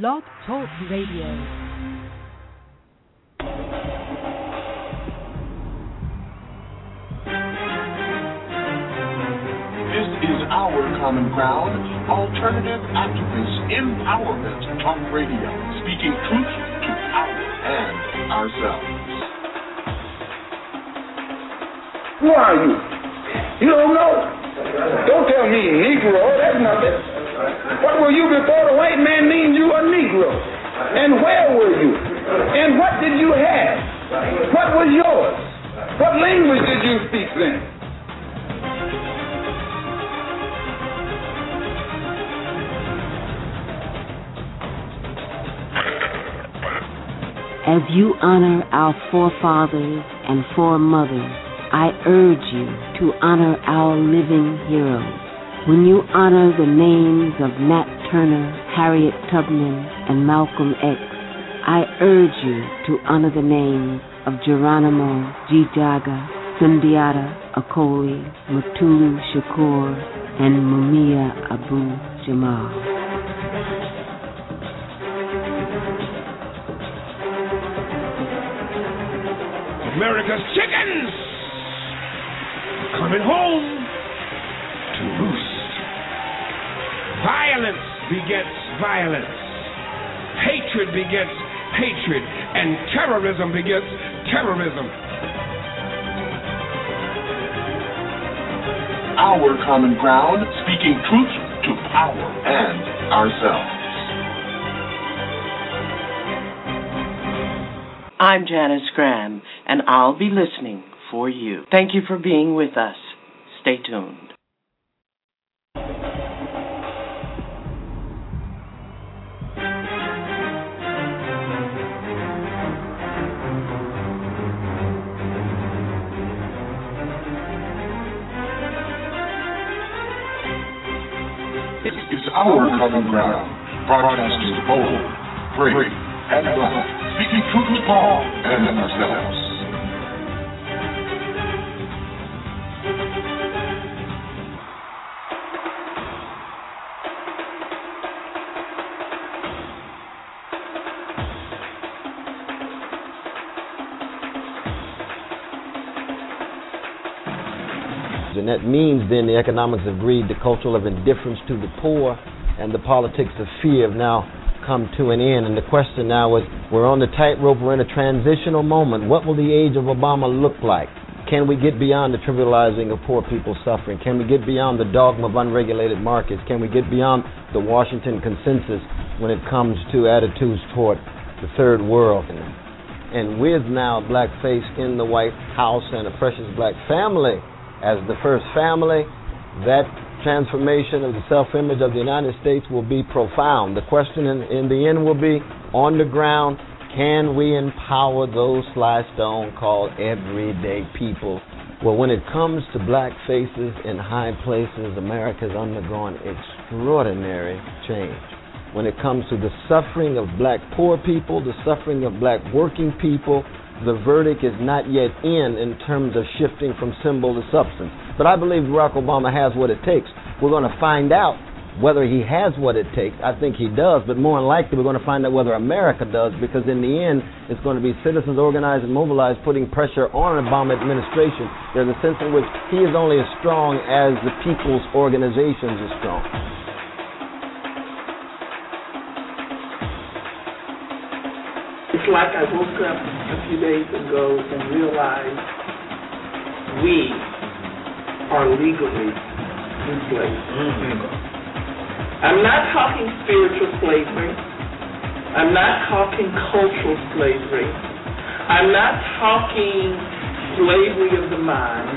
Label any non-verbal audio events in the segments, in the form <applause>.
Blog Talk Radio. This is our common ground, alternative activist empowerment talk radio, speaking truth to power and ourselves. Who are you? You don't know? Don't tell me Negro. That's nothing. What were you before the white man named you a Negro? And where were you? And what did you have? What was yours? What language did you speak then? As you honor our forefathers and foremothers, I urge you to honor our living heroes. When you honor the names of Nat Turner, Harriet Tubman, and Malcolm X, I urge you to honor the names of Geronimo ji-Jaga, Sundiata Acoli, Mutulu Shakur, and Mumia Abu Jamal. America's chickens coming home Violence begets violence. Hatred begets hatred. And terrorism begets terrorism. Our common ground, speaking truth to power and ourselves. I'm Janice Graham, and I'll be listening for you. Thank you for being with us. Stay tuned. Our common ground, broadcasting bold, brave, and black, speaking truth to power and ourselves. Means then the economics of greed, the culture of indifference to the poor, and the politics of fear have now come to an end. And the question now is we're on the tightrope, we're in a transitional moment. What will the age of Obama look like? Can we get beyond the trivializing of poor people's suffering? Can we get beyond the dogma of unregulated markets? Can we get beyond the Washington consensus when it comes to attitudes toward the third world? And, with now a black face in the White House and a precious black family as the first family, that transformation of the self image of the United States will be profound. The question in, in, the end will be on the ground can we empower those sly stone called everyday people? Well, when it comes to black faces in high places, America's undergone extraordinary change. When it comes to the suffering of black poor people, the suffering of black working people, the verdict is not yet in in terms of shifting from symbol to substance. But I believe Barack Obama has what it takes. We're going to find out whether he has what it takes. I think he does, but more than likely we're going to find out whether America does because in the end it's going to be citizens organized and mobilized putting pressure on an Obama administration. There's a sense in which he is only as strong as the people's organizations are strong. It's like I woke up a few days ago and realized we are legally enslaved. Mm-hmm. I'm not talking spiritual slavery. I'm not talking cultural slavery. I'm not talking slavery of the mind.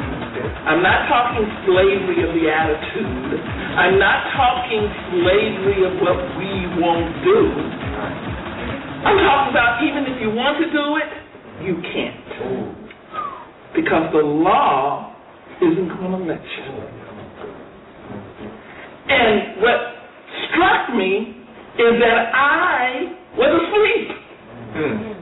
I'm not talking slavery of the attitude. I'm not talking slavery of what we won't do. I'm talking about even if you want to do it, you can't. Because the law isn't going to let you. And what struck me is that I was asleep. Hmm.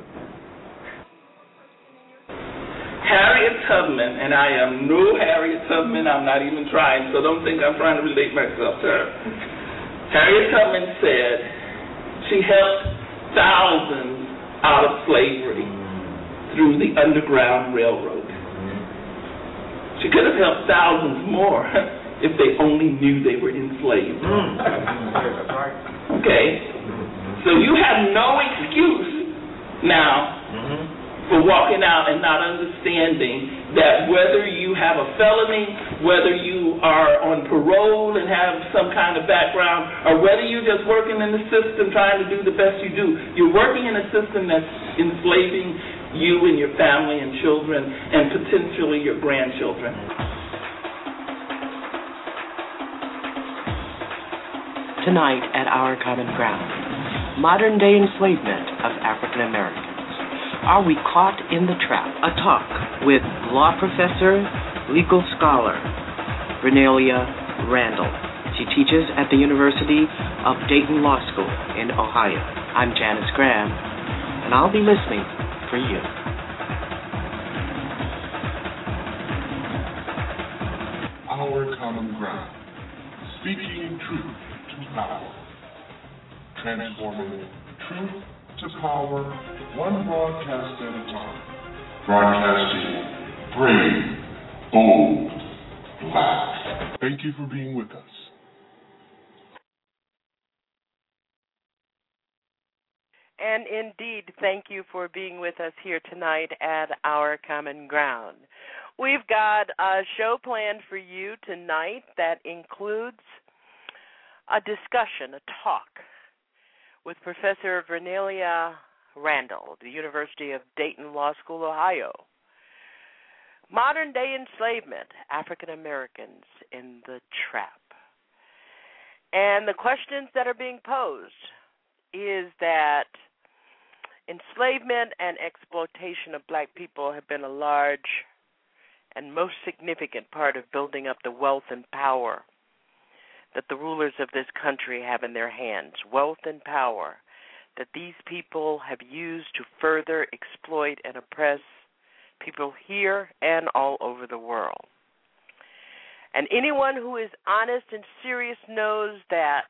Harriet Tubman, and I am no Harriet Tubman, I'm not even trying, so don't think I'm trying to relate myself to her. Harriet Tubman said, She helped thousands out of slavery through the Underground Railroad. She could have helped thousands more <laughs> if they only knew they were enslaved. Hmm. Okay? So you have no excuse now mm-hmm. For walking out and not understanding that whether you have a felony, whether you are on parole and have some kind of background, or whether you're just working in the system trying to do the best you do, you're working in a system that's enslaving you and your family and children and potentially your grandchildren. Tonight at Our Common Ground, modern day enslavement of African Americans. Are we caught in the trap? A talk with law professor, legal scholar, Vernellia Randall. She teaches at the University of Dayton Law School in Ohio. I'm Janice Graham, and I'll be listening for you. Our common ground. Speaking truth to power. Transforming truth to power, one broadcast at a time. Broadcasting brave, bold, black. Thank you for being with us. And indeed, thank you for being with us here tonight at Our Common Ground. We've got a show planned for you tonight that includes a discussion, a talk with Professor Vernellia Randall, the University of Dayton Law School, Ohio. Modern day enslavement, African Americans in the trap. And the questions that are being posed is that enslavement and exploitation of black people have been a large and most significant part of building up the wealth and power that the rulers of this country have in their hands wealth and power that these people have used to further exploit and oppress people here and all over the world. And anyone who is honest and serious knows that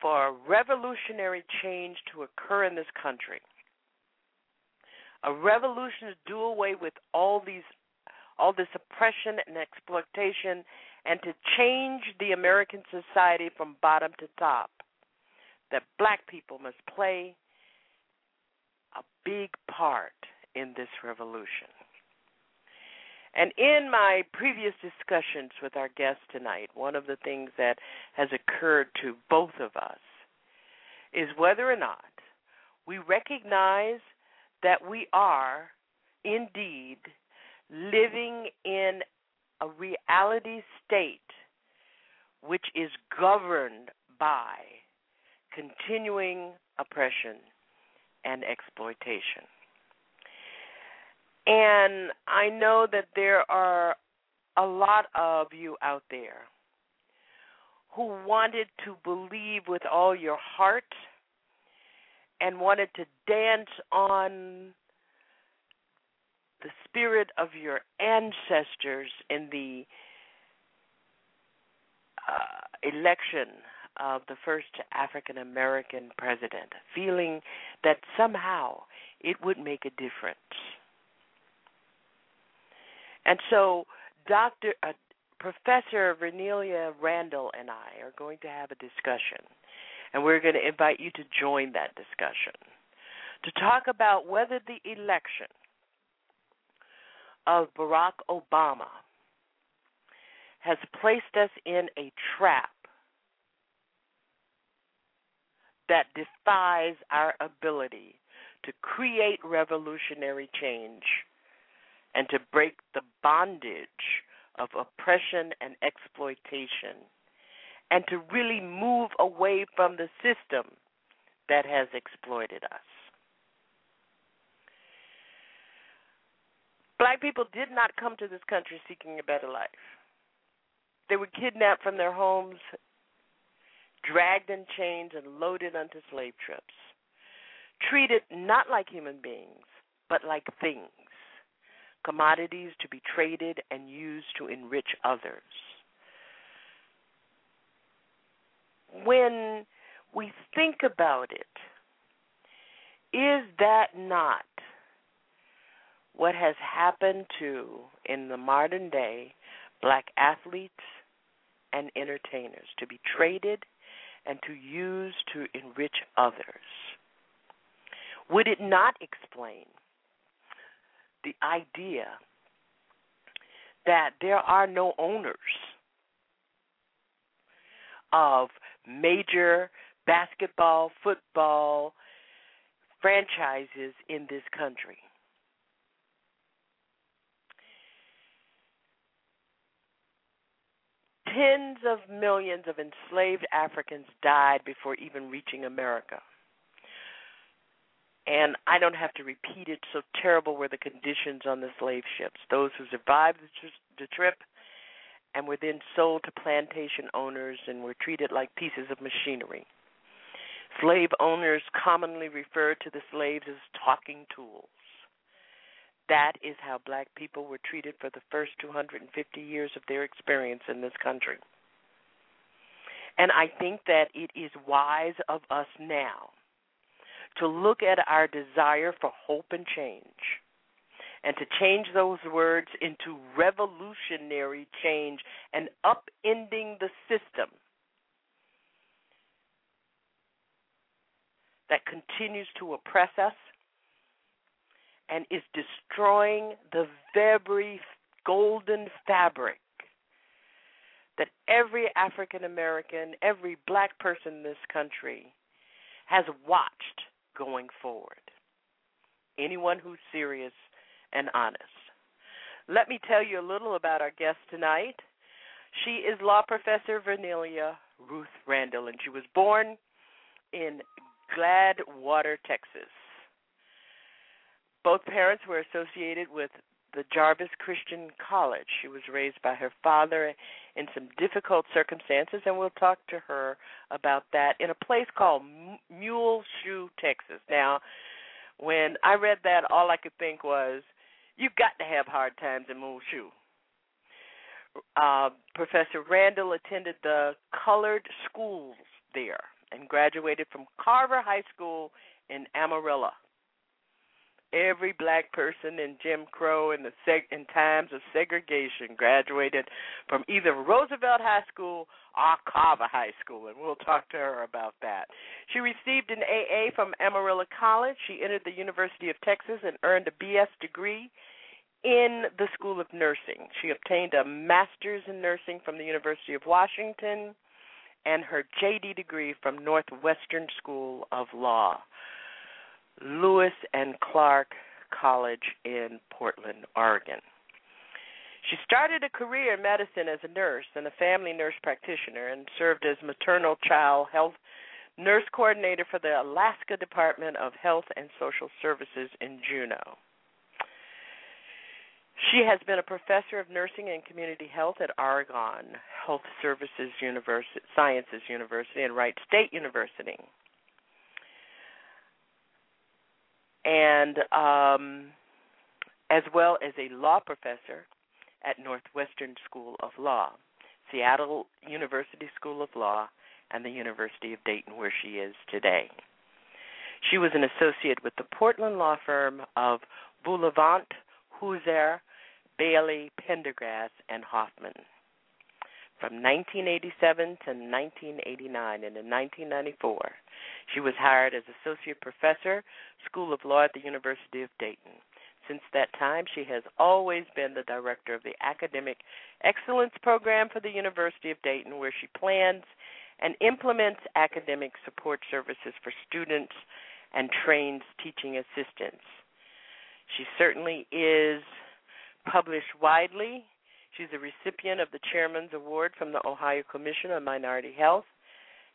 for revolutionary change to occur in this country, a revolution to do away with all these all this oppression and exploitation and to change the American society from bottom to top. That black people must play a big part in this revolution. And in my previous discussions with our guest tonight, one of the things that has occurred to both of us is whether or not we recognize that we are indeed living in a reality state which is governed by continuing oppression and exploitation. And I know that there are a lot of you out there who wanted to believe with all your heart and wanted to dance on the spirit of your ancestors in the uh, election of the first African American president, feeling that somehow it would make a difference. And so, Dr. Uh, Professor Vernellia Randall and I are going to have a discussion, and we're going to invite you to join that discussion to talk about whether the election of Barack Obama has placed us in a trap that defies our ability to create revolutionary change and to break the bondage of oppression and exploitation and to really move away from the system that has exploited us. Black people did not come to this country seeking a better life. They were kidnapped from their homes, dragged in chains, and loaded onto slave trips. Treated not like human beings, but like things, commodities to be traded and used to enrich others. when we think about it, is that not what has happened to, in the modern day, black athletes and entertainers to be traded and to use to enrich others? Would it not explain the idea that there are no owners of major basketball, football franchises in this country? Tens of millions of enslaved Africans died before even reaching America. And I don't have to repeat it, so terrible were the conditions on the slave ships. Those who survived the trip and were then sold to plantation owners and were treated like pieces of machinery. Slave owners commonly referred to the slaves as talking tools. That is how black people were treated for the first 250 years of their experience in this country. And I think that it is wise of us now to look at our desire for hope and change and to change those words into revolutionary change and upending the system that continues to oppress us and is destroying the very golden fabric that every African American, every black person in this country has watched going forward. Anyone who's serious and honest. Let me tell you a little about our guest tonight. She is law professor Vernellia Ruth Randall, and she was born in Gladewater, Texas. Both parents were associated with the Jarvis Christian College. She was raised by her father in some difficult circumstances, and we'll talk to her about that in a place called Muleshoe, Texas. Now, when I read that, all I could think was, you've got to have hard times in Muleshoe. Uh, Professor Randall attended the colored schools there and graduated from Carver High School in Amarillo every black person in Jim Crow in the seg- in times of segregation graduated from either Roosevelt High School or Carver High School, and we'll talk to her about that. She received an AA from Amarillo College. She entered the University of Texas and earned a BS degree in the School of Nursing. She obtained a master's in nursing from the University of Washington and her JD degree from Northwestern School of Law. Lewis and Clark College in Portland, Oregon. She started a career in medicine as a nurse and a family nurse practitioner and served as maternal child health nurse coordinator for the Alaska Department of Health and Social Services in Juneau. She has been a professor of nursing and community health at Oregon Health Services Sciences University and Wright State University. And um, as well as a law professor at Northwestern School of Law, Seattle University School of Law, and the University of Dayton, where she is today. She was an associate with the Portland law firm of Bullivant, Houser, Bailey, Pendergrass, and Hoffman. From 1987 to 1989 and in 1994, she was hired as Associate Professor, School of Law at the University of Dayton. Since that time, she has always been the director of the Academic Excellence Program for the University of Dayton, where she plans and implements academic support services for students and trains teaching assistants. She certainly is published widely She's a recipient of the Chairman's Award from the Ohio Commission on Minority Health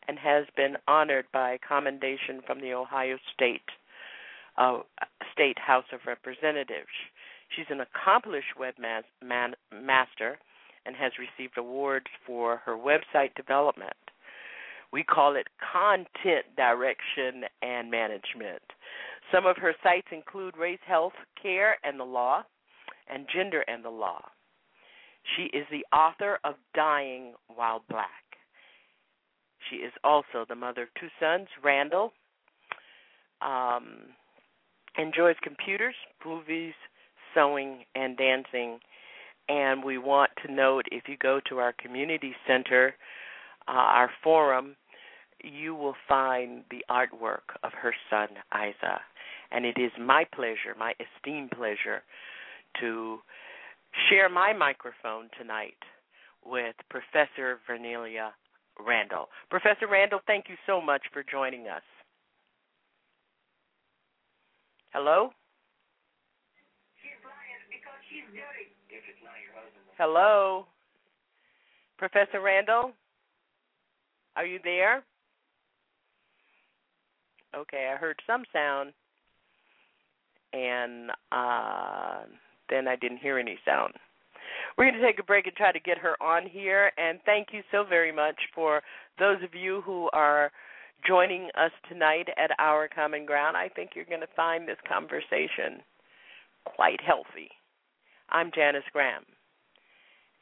and has been honored by commendation from the Ohio State uh, State House of Representatives. She's an accomplished webmaster and has received awards for her website development. We call it content direction and management. Some of her sites include Race Health Care and the Law and Gender and the Law. She is the author of Dying While Black. She is also the mother of two sons, Randall. Um, enjoys computers, movies, sewing, and dancing. And we want to note if you go to our community center, uh, our forum, you will find the artwork of her son, Isa. And it is my pleasure, my esteemed pleasure, to share my microphone tonight with Professor Vernellia Randall. Professor Randall, thank you so much for joining us. Hello? Hello? Professor Randall? Are you there? Okay, I heard some sound and uh, then I didn't hear any sound. We're going to take a break and try to get her on here. And thank you so very much for those of you who are joining us tonight at Our Common Ground. I think you're going to find this conversation quite healthy. I'm Janice Graham,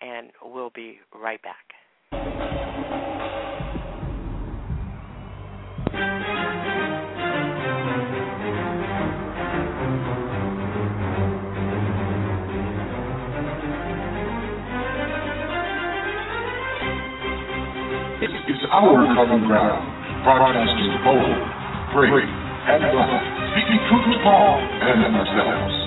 and we'll be right back. Our common ground, broadcasting bold, brave, and black, speaking truth to all and ourselves.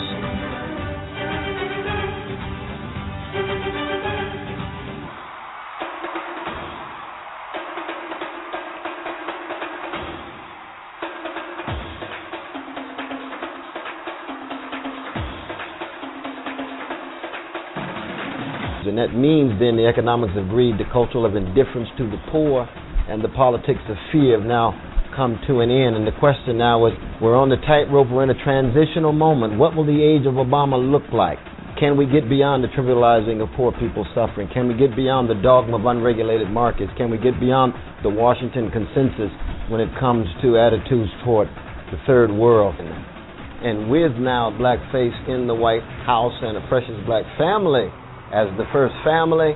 And that means then the economics of greed, the culture of indifference to the poor, and the politics of fear have now come to an end. And the question now is we're on the tightrope, we're in a transitional moment. What will the age of Obama look like? Can we get beyond the trivializing of poor people's suffering? Can we get beyond the dogma of unregulated markets? Can we get beyond the Washington consensus when it comes to attitudes toward the third world? And with now blackface in the White House and a precious black family as the first family,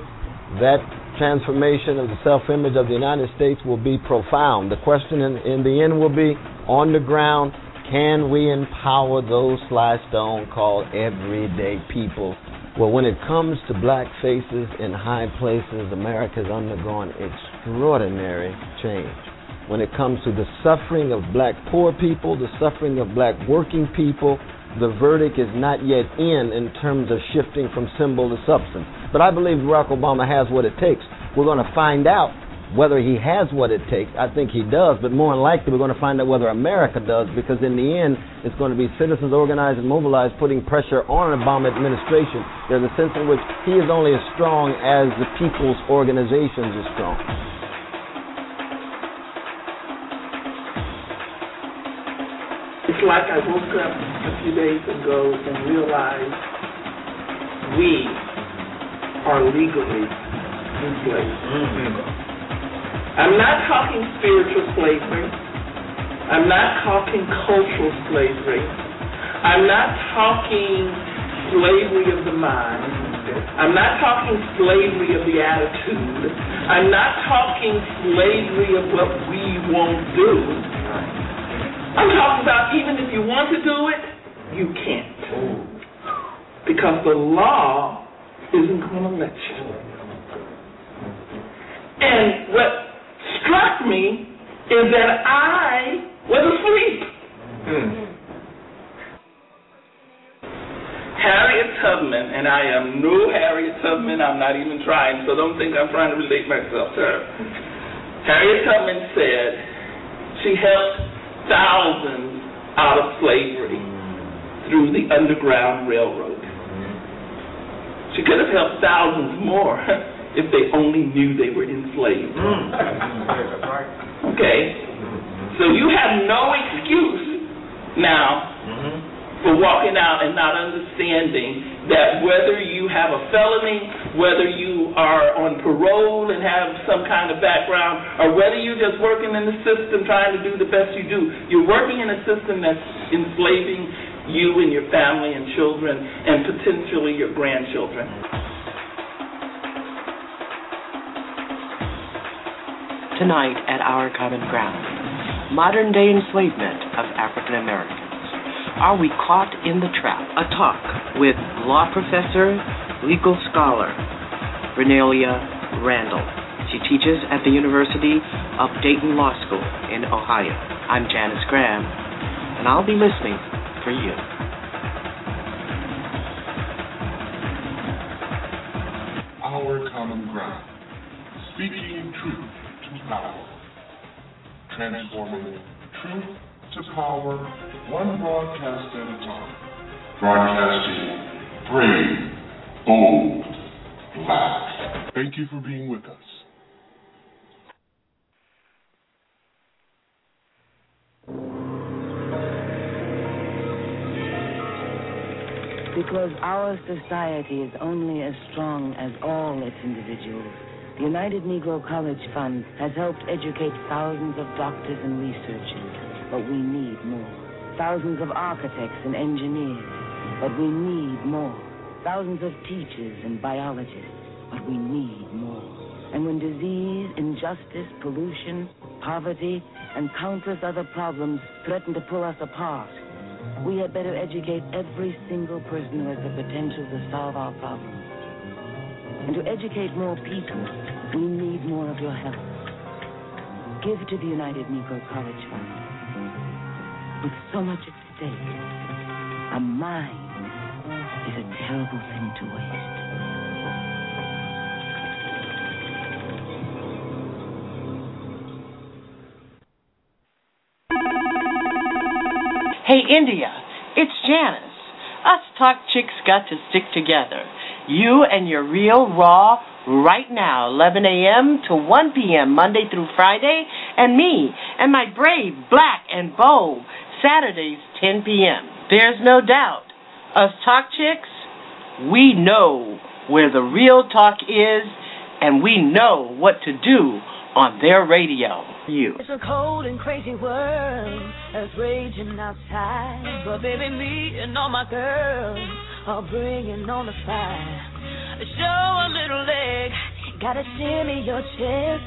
that transformation of the self image of the United States will be profound. The question in, in, the end will be on the ground can we empower those sly stone called everyday people? Well, when it comes to black faces in high places, America has undergone extraordinary change. When it comes to the suffering of black poor people, the suffering of black working people, the verdict is not yet in in terms of shifting from symbol to substance. But I believe Barack Obama has what it takes. We're going to find out whether he has what it takes. I think he does, but more than likely we're going to find out whether America does because in the end it's going to be citizens organized and mobilized putting pressure on an Obama administration. There's a sense in which he is only as strong as the people's organizations are strong. It's like I woke up a few days ago and realized we are legally enslaved. Mm-hmm. I'm not talking spiritual slavery. I'm not talking cultural slavery. I'm not talking slavery of the mind. I'm not talking slavery of the attitude. I'm not talking slavery of what we won't do. I'm talking about even if you want to do it, you can't. Because the law isn't going to let you. And what struck me is that I was asleep. Hmm. Harriet Tubman, and I am no Harriet Tubman, I'm not even trying, so don't think I'm trying to relate myself to her. Harriet Tubman said she helped thousands out of slavery through the Underground Railroad. She could have helped thousands more <laughs> if they only knew they were enslaved. Mm-hmm. Okay? So you have no excuse now mm-hmm. for walking out and not understanding that whether you have a felony, whether you are on parole and have some kind of background, or whether you're just working in the system trying to do the best you do, you're working in a system that's enslaving you and your family and children and potentially your grandchildren. tonight at Our Common Ground modern day enslavement of African Americans. Are we caught in the trap? A talk with law professor, legal scholar, Vernellia Randall. She teaches at the University of Dayton Law School in Ohio. I'm Janice Graham, and I'll be listening for you. Our Common Ground. Speaking truth to power. Transforming truth to power, one broadcast at a time. Broadcasting brave, bold, black. Thank you for being with us. Because our society is only as strong as all its individuals, the United Negro College Fund has helped educate thousands of doctors and researchers, but we need more. Thousands of architects and engineers, but we need more. Thousands of teachers and biologists, but we need more. And when disease, injustice, pollution, poverty, and countless other problems threaten to pull us apart, we had better educate every single person who has the potential to solve our problems. And to educate more people, we need more of your help. Give to the United Negro College Fund. With so much at stake, a mind is a terrible thing to waste. Hey, India, it's Janice. Us talk chicks got to stick together. You and your real raw right now, 11 a.m. to 1 p.m. Monday through Friday, and me and my brave, black, and bold Saturdays, 10 p.m. There's no doubt. Us talk chicks, we know where the real talk is, and we know what to do on their radio. You. It's a cold and crazy world that's raging outside. But baby, me and all my girls are bringing on the fire. Show a little leg, gotta shimmy your chest.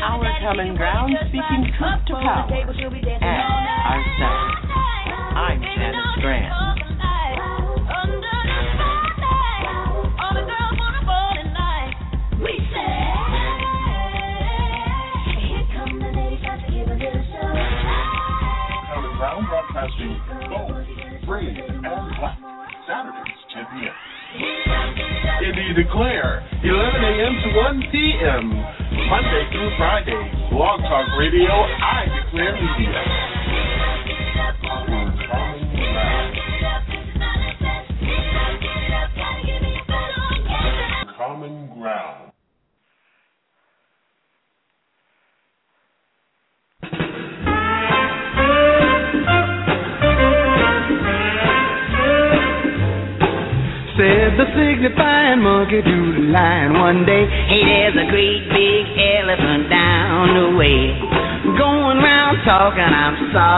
Our common ground, speaking truth to power, and ourselves. I'm Janice Graham.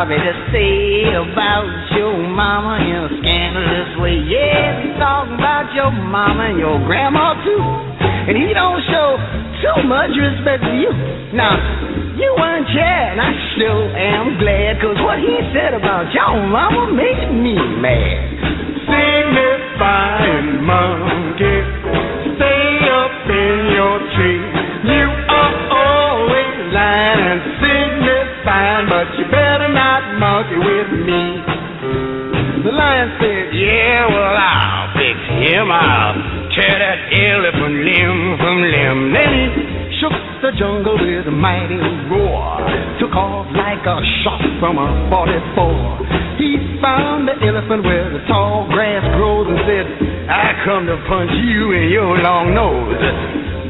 Sorry to say, about your mama in a scandalous way. Yeah, he's talking about your mama and your grandma too. And he don't show too much respect to you. Now, you weren't and I still am glad, cause what he said about your mama made me mad. Him. I'll tear that elephant limb from limb. Then he shook the jungle with a mighty roar. Took off like a shot from a 44. He found the elephant where the tall grass grows and said, I come to punch you in your long nose.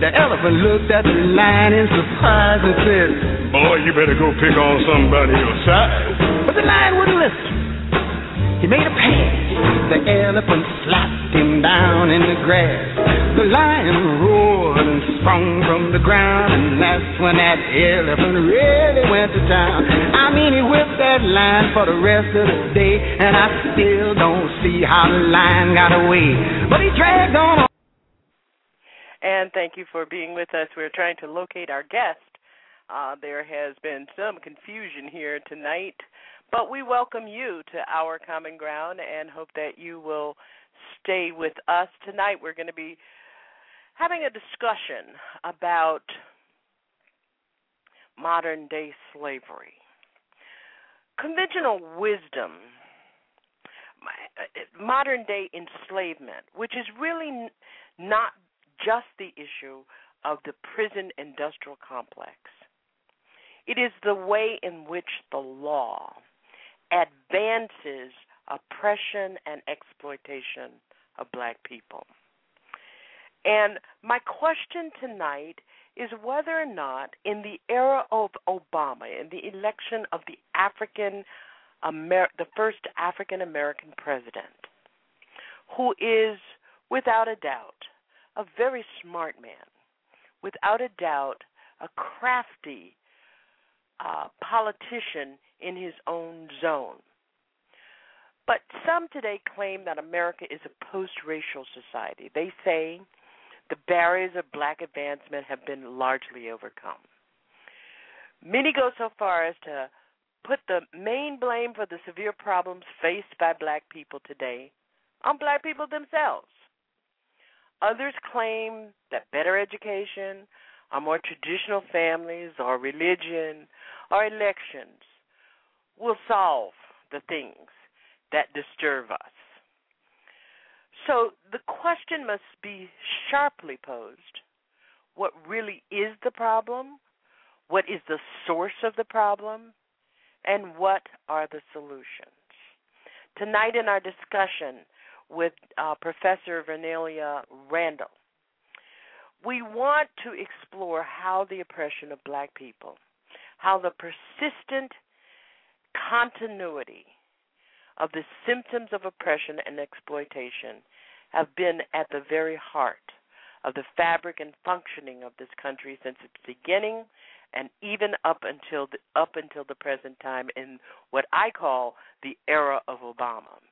The elephant looked at the lion in surprise and said, Boy, you better go pick on somebody your size. But the lion wouldn't listen. He made a pass. The elephant him down in the grass. The lion roared and sprung from the ground, and that's when that elephant really went to town. I mean, he whipped that lion for the rest of the day, and I still don't see how the lion got away. But he dragged on. And thank you for being with us. We're trying to locate our guest. Uh, there has been some confusion here tonight, but we welcome you to our common ground and hope that you will stay with us tonight. We're going to be having a discussion about modern day slavery. Conventional wisdom, modern day enslavement, which is really not just the issue of the prison industrial complex. It is the way in which the law advances oppression and exploitation of black people. And my question tonight is whether or not, in the era of Obama, in the election of the African, Amer- the first African American president, who is without a doubt a very smart man, without a doubt a crafty uh, politician in his own zone. But some today claim that America is a post racial society. They say the barriers of black advancement have been largely overcome. Many go so far as to put the main blame for the severe problems faced by black people today on black people themselves. Others claim that better education, or more traditional families, or religion, or elections will solve the things that disturb us. So the question must be sharply posed what really is the problem? What is the source of the problem? And what are the solutions? Tonight, in our discussion with uh, Professor Vernellia Randall, we want to explore how the oppression of black people, how the persistent continuity of the symptoms of oppression and exploitation have been at the very heart of the fabric and functioning of this country since its beginning and even up until the, up until the present time in what I call the era of Obama.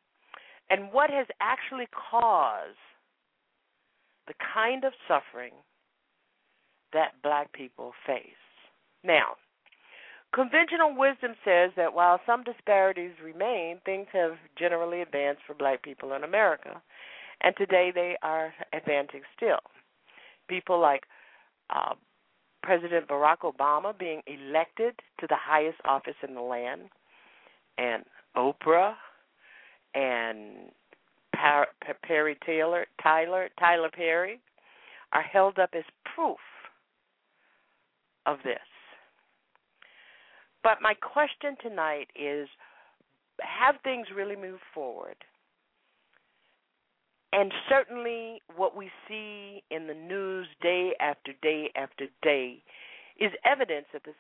And what has actually caused the kind of suffering that black people face. Now, conventional wisdom says that while some disparities remain, things have generally advanced for black people in America and today they are advancing still. People like uh, President Barack Obama being elected to the highest office in the land, and Oprah, and Par- Perry Taylor, Tyler, Tyler Perry, are held up as proof of this. But my question tonight is have things really moved forward? And certainly, what we see in the news day after day after day is evidence that the,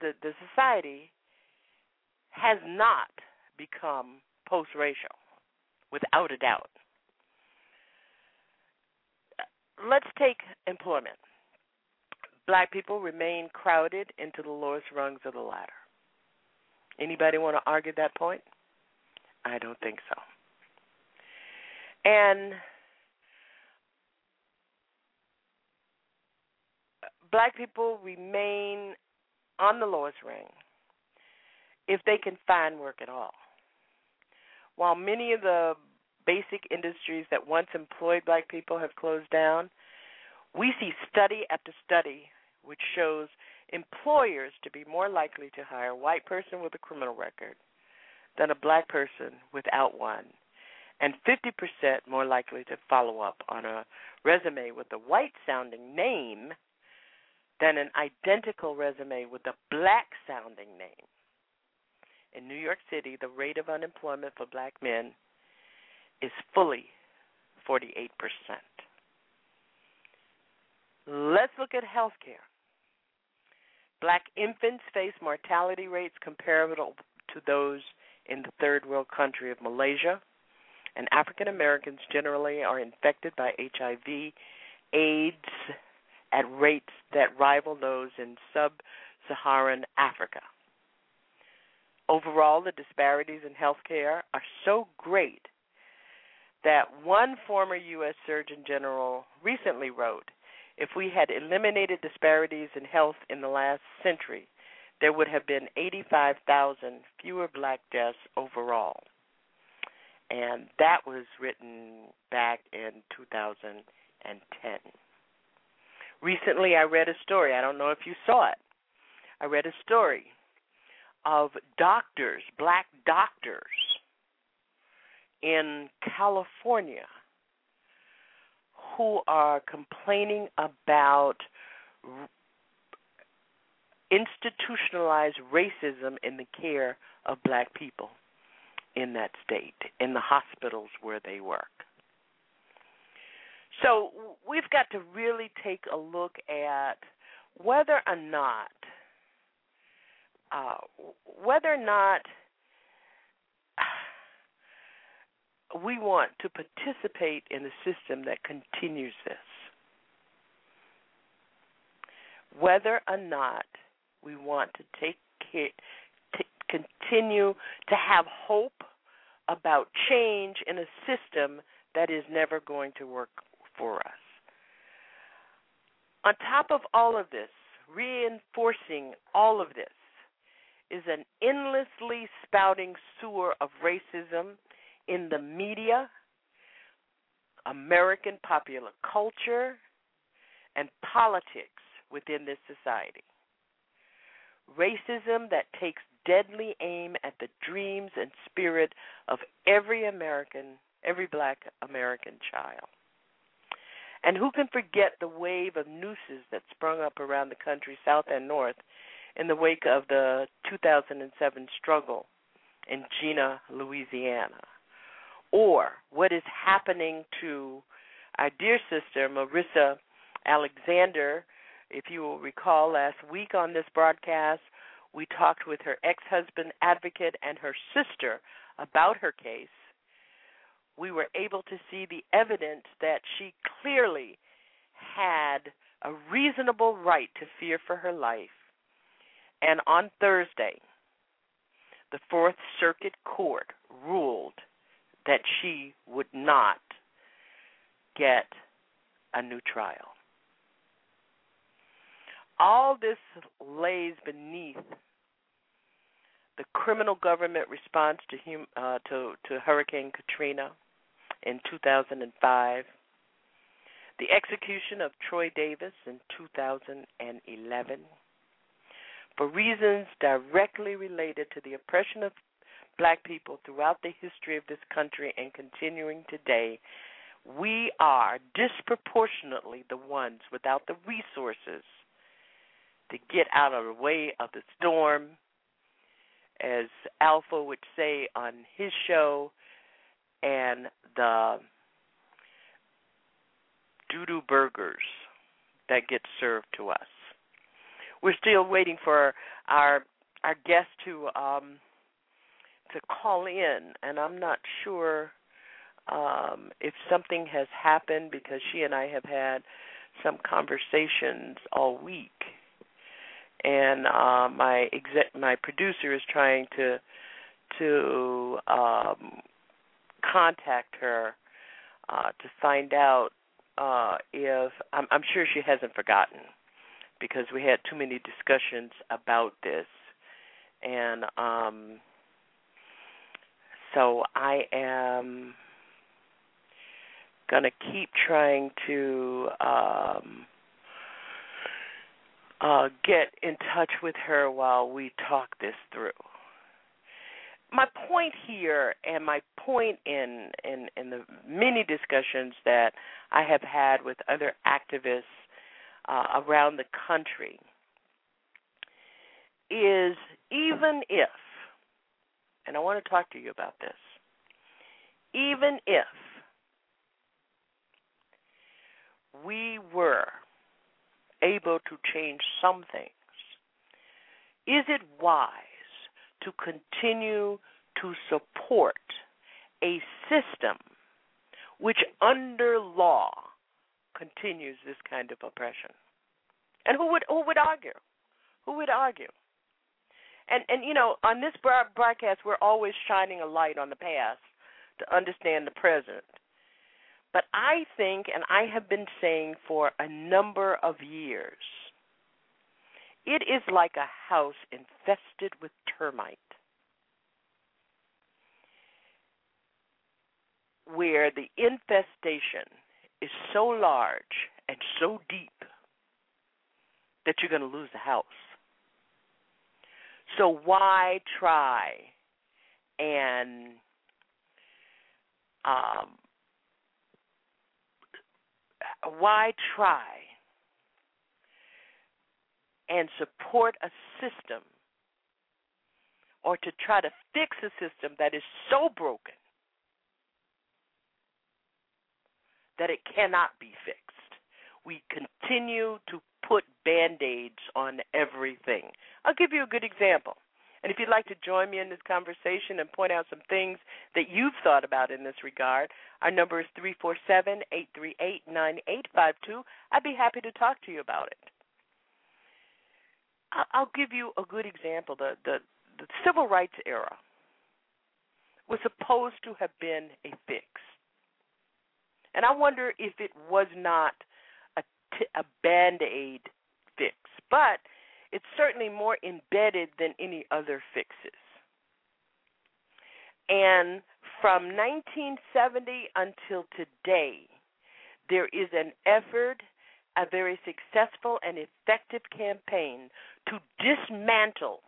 the, the society has not become post racial, without a doubt. Let's take employment. Black people remain crowded into the lowest rungs of the ladder. Anybody want to argue that point? I don't think so. And black people remain on the lowest ring if they can find work at all. While many of the basic industries that once employed black people have closed down, we see study after study which shows employers to be more likely to hire a white person with a criminal record than a black person without one and 50% more likely to follow up on a resume with a white sounding name than an identical resume with a black sounding name. In New York City, the rate of unemployment for black men is fully 48%. Let's look at health care. Black infants face mortality rates comparable to those in the third world country of Malaysia, and African Americans generally are infected by HIV, AIDS at rates that rival those in sub Saharan Africa. Overall, the disparities in health care are so great that one former U.S. Surgeon General recently wrote if we had eliminated disparities in health in the last century, there would have been 85,000 fewer black deaths overall. And that was written back in 2010. Recently, I read a story. I don't know if you saw it. I read a story of doctors, black doctors in California who are complaining about institutionalized racism in the care of black people in that state, in the hospitals where they work. So we've got to really take a look at whether or not uh, whether or not we want to participate in a system that continues this. Whether or not we want to take care, to continue to have hope about change in a system that is never going to work for us. On top of all of this, reinforcing all of this, is an endlessly spouting sewer of racism in the media, American popular culture, and politics within this society. Racism that takes deadly aim at the dreams and spirit of every American, every black American child. And who can forget the wave of nooses that sprung up around the country, south and north, in the wake of the 2007 struggle in Jena, Louisiana? Or what is happening to our dear sister Marissa Alexander. If you will recall, last week on this broadcast, we talked with her ex husband advocate and her sister about her case. We were able to see the evidence that she clearly had a reasonable right to fear for her life. And on Thursday, the Fourth Circuit Court ruled that she would not get a new trial. All this lays beneath the criminal government response to hum, uh, to, to Hurricane Katrina in 2005, the execution of Troy Davis in 2011, for reasons directly related to the oppression of black people throughout the history of this country and continuing today, we are disproportionately the ones without the resources to get out of the way of the storm. As Alpha would say on his show, and the doo doo burgers that get served to us. We're still waiting for our our guest to um, to call in, and I'm not sure um, if something has happened because she and I have had some conversations all week, and uh, my exec- my producer is trying to to um, contact her uh, to find out uh, if I'm, I'm sure she hasn't forgotten because we had too many discussions about this, and um, so I am going to keep trying to um, uh, get in touch with her while we talk this through. My point here, and my point in, in, in the many discussions that I have had with other activists uh, around the country, is even if and I want to talk to you about this. Even if we were able to change some things, is it wise to continue to support a system which, under law, continues this kind of oppression? And who would who would argue? Who would argue? And and you know, on this broadcast, we're always shining a light on the past to understand the present. But I think, and I have been saying for a number of years, it is like a house infested with termite, where the infestation is so large and so deep that you're going to lose the house. So why try and um, why try and support a system or to try to fix a system that is so broken that it cannot be fixed? We continue to put band aids on everything. I'll give you a good example. And if you'd like to join me in this conversation and point out some things that you've thought about in this regard, our number is 347 838 9852. I'd be happy to talk to you about it. I'll give you a good example. The, the, the civil rights era was supposed to have been a fix. And I wonder if it was not t- a band aid fix, but it's certainly more embedded than any other fixes. And from 1970 until today, there is an effort, a very successful and effective campaign to dismantle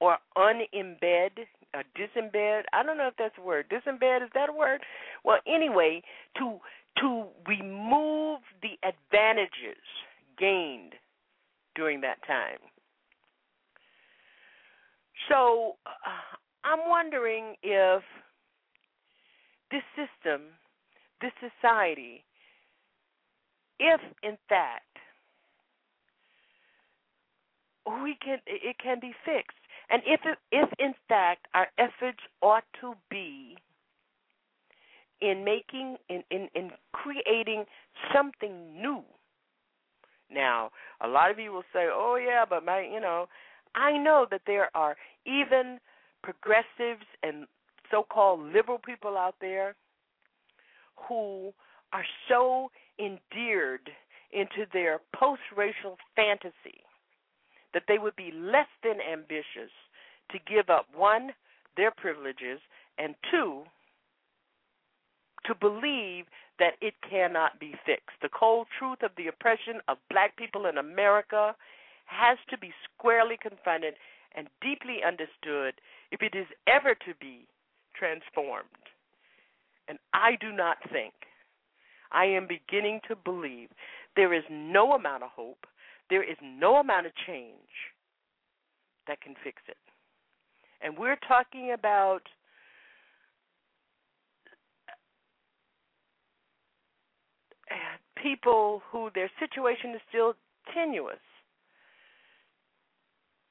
or unembed or disembed. I don't know if that's a word. Disembed is that a word? Well, anyway, to to remove the advantages gained during that time. So uh, I'm wondering if this system, this society, if in fact we can it can be fixed and if it, if in fact our efforts ought to be in making in, in in creating something new. Now a lot of you will say oh yeah but my you know i know that there are even progressives and so-called liberal people out there who are so endeared into their post-racial fantasy that they would be less than ambitious to give up one, their privileges, and two, to believe that it cannot be fixed. The cold truth of the oppression of black people in America has to be squarely confronted and deeply understood if it is ever to be transformed. And I do not think, I am beginning to believe, there is no amount of hope, there is no amount of change that can fix it. And we're talking about people who their situation is still tenuous.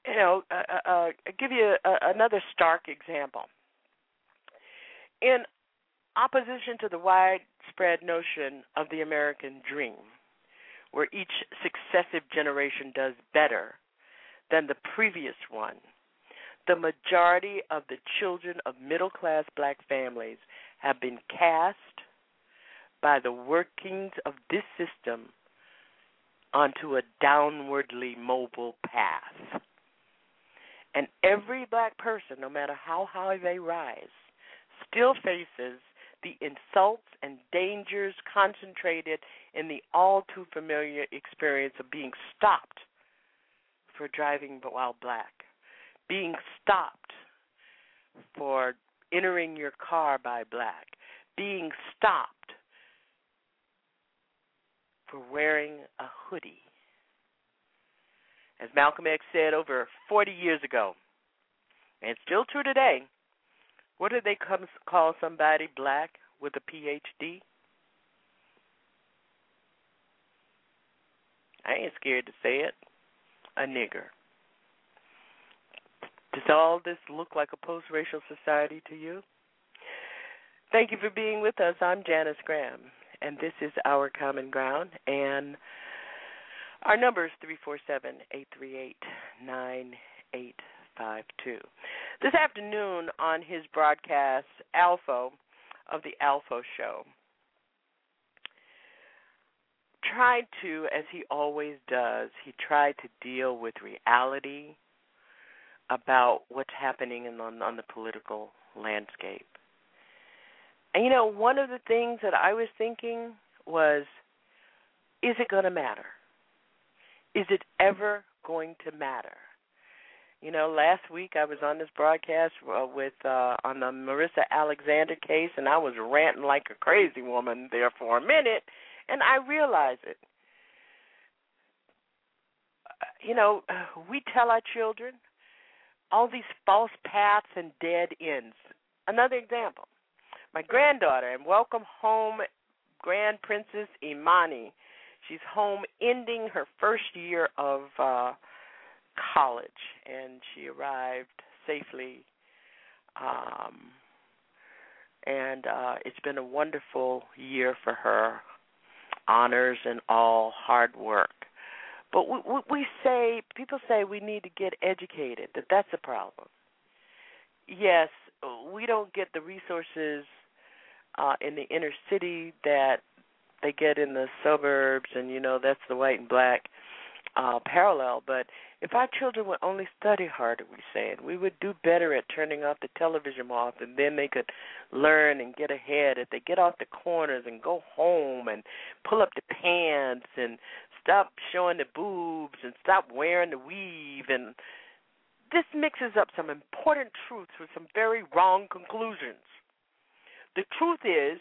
You know, uh, uh, uh give you a, another stark example. In opposition to the widespread notion of the American dream, where each successive generation does better than the previous one. The majority of the children of middle class black families have been cast by the workings of this system onto a downwardly mobile path. And every black person, no matter how high they rise, still faces the insults and dangers concentrated in the all too familiar experience of being stopped for driving while black, being stopped for entering your car by black, being stopped for wearing a hoodie. As Malcolm X said over 40 years ago, and it's still true today, what do they come, call somebody black with a PhD? I ain't scared to say it. A nigger. Does all this look like a post racial society to you? Thank you for being with us. I'm Janice Graham, and this is Our Common Ground. And our number is 347 838 9852. This afternoon on his broadcast, Alpha of the Alpha Show tried to, as he always does, he tried to deal with reality about what's happening in, on, on the political landscape. And you know, one of the things that I was thinking was, is it going to matter? Is it ever going to matter? You know, last week I was on this broadcast uh, with uh on the Marissa Alexander case, and I was ranting like a crazy woman there for a minute, and I realize it. You know, <sighs> we tell our children all these false paths and dead ends. Another example my granddaughter, and welcome home, Grand Princess Imani. She's home ending her first year of uh college, and she arrived safely. Um, and uh, it's been a wonderful year for her honors and all hard work. But we, we say people say we need to get educated. That that's a problem. Yes, we don't get the resources uh, in the inner city that they get in the suburbs, and you know that's the white and black uh, parallel. But if our children would only study harder, we say, and we would do better at turning off the television off, and then they could learn and get ahead. If they get off the corners and go home and pull up the pants and stop showing the boobs and stop wearing the weave and this mixes up some important truths with some very wrong conclusions. The truth is,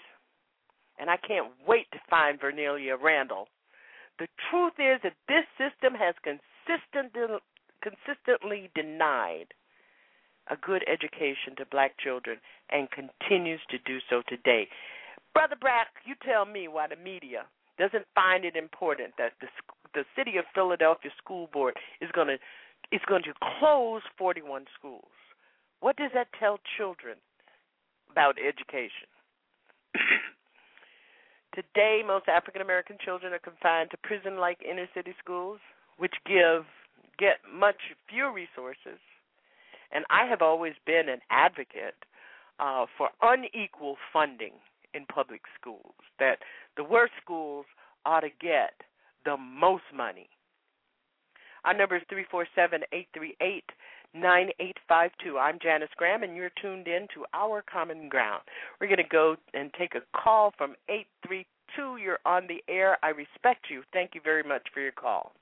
and I can't wait to find Vernellia Randall. The truth is that this system has consistently consistently denied a good education to black children and continues to do so today. Brother Brack, you tell me why the media doesn't find it important that the the city of Philadelphia school board is going to is going to close 41 schools. What does that tell children about education? <clears throat> Today, most African American children are confined to prison-like inner-city schools, which give get much fewer resources. And I have always been an advocate uh, for unequal funding in public schools. That the worst schools ought to get the most money. Our number is three four seven eight three eight nine eight five two. I'm Janice Graham, and you're tuned in to Our Common Ground. We're going to go and take a call from 832. You're on the air. I respect you. Thank you very much for your call.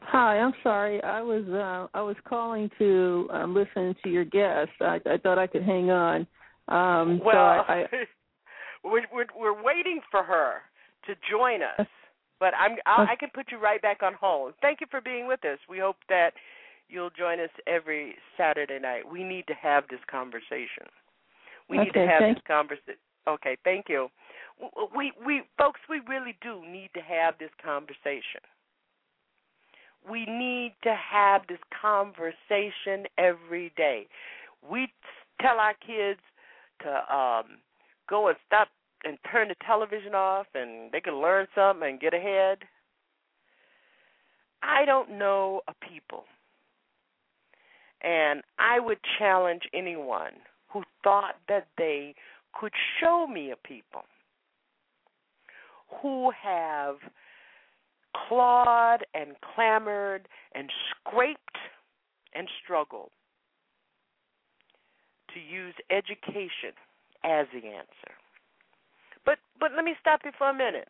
Hi, I'm sorry. I was uh, I was calling to uh, listen to your guest. I, I thought I could hang on. Um, well, so I, I, <laughs> we're, we're we're waiting for her to join us, but I'm I'll, I can put you right back on hold. Thank you for being with us. We hope that you'll join us every Saturday night. We need to have this conversation. We need to have this conversation. Okay, thank you. We we folks, we really do need to have this conversation. We need to have this conversation every day. We tell our kids to um go and stop and turn the television off and they can learn something and get ahead. I don't know a people. And I would challenge anyone who thought that they could show me a people who have clawed and clamored and scraped and struggled to use education as the answer. But but let me stop you for a minute.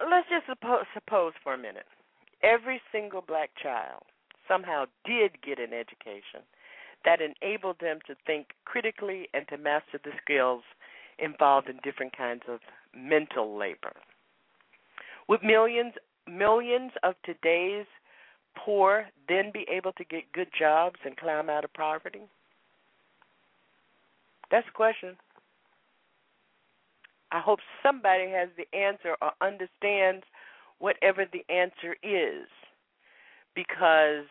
Let's just suppose, suppose for a minute every single black child somehow did get an education that enabled them to think critically and to master the skills involved in different kinds of mental labor. Would millions millions of today's poor then be able to get good jobs and climb out of poverty? That's the question. I hope somebody has the answer or understands whatever the answer is because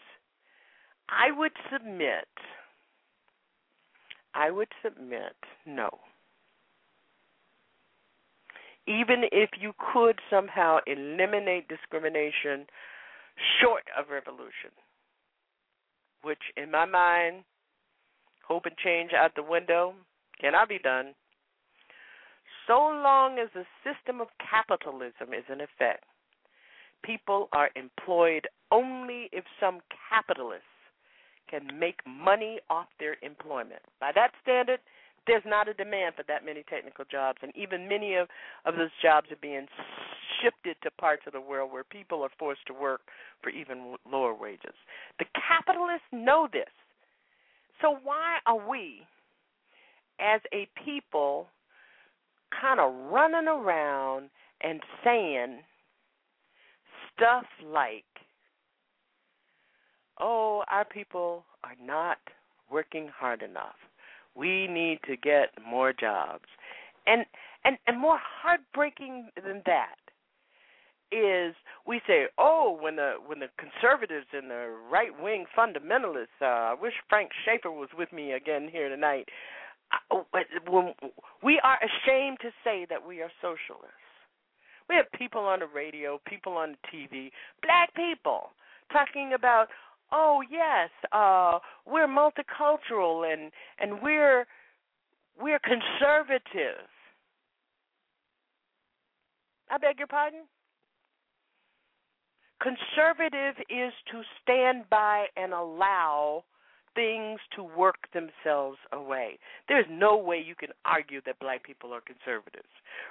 I would submit I would submit no. Even if you could somehow eliminate discrimination short of revolution, which in my mind Hope and change out the window. cannot be done? So long as the system of capitalism is in effect, people are employed only if some capitalists can make money off their employment. By that standard, there's not a demand for that many technical jobs, and even many of, of those jobs are being shifted to parts of the world where people are forced to work for even lower wages. The capitalists know this. So why are we, as a people, kind of running around and saying stuff like, oh, our people are not working hard enough. We need to get more jobs. And and and more heartbreaking than that is we say, oh, when the when the conservatives and the right wing fundamentalists. Uh, I wish Frank Schaeffer was with me again here tonight. Uh, when we are ashamed to say that we are socialists. We have people on the radio, people on the TV, black people talking about, oh yes, uh, we're multicultural and and we're we're conservative. I beg your pardon? Conservative is to stand by and allow things to work themselves away. There's no way you can argue that black people are conservatives.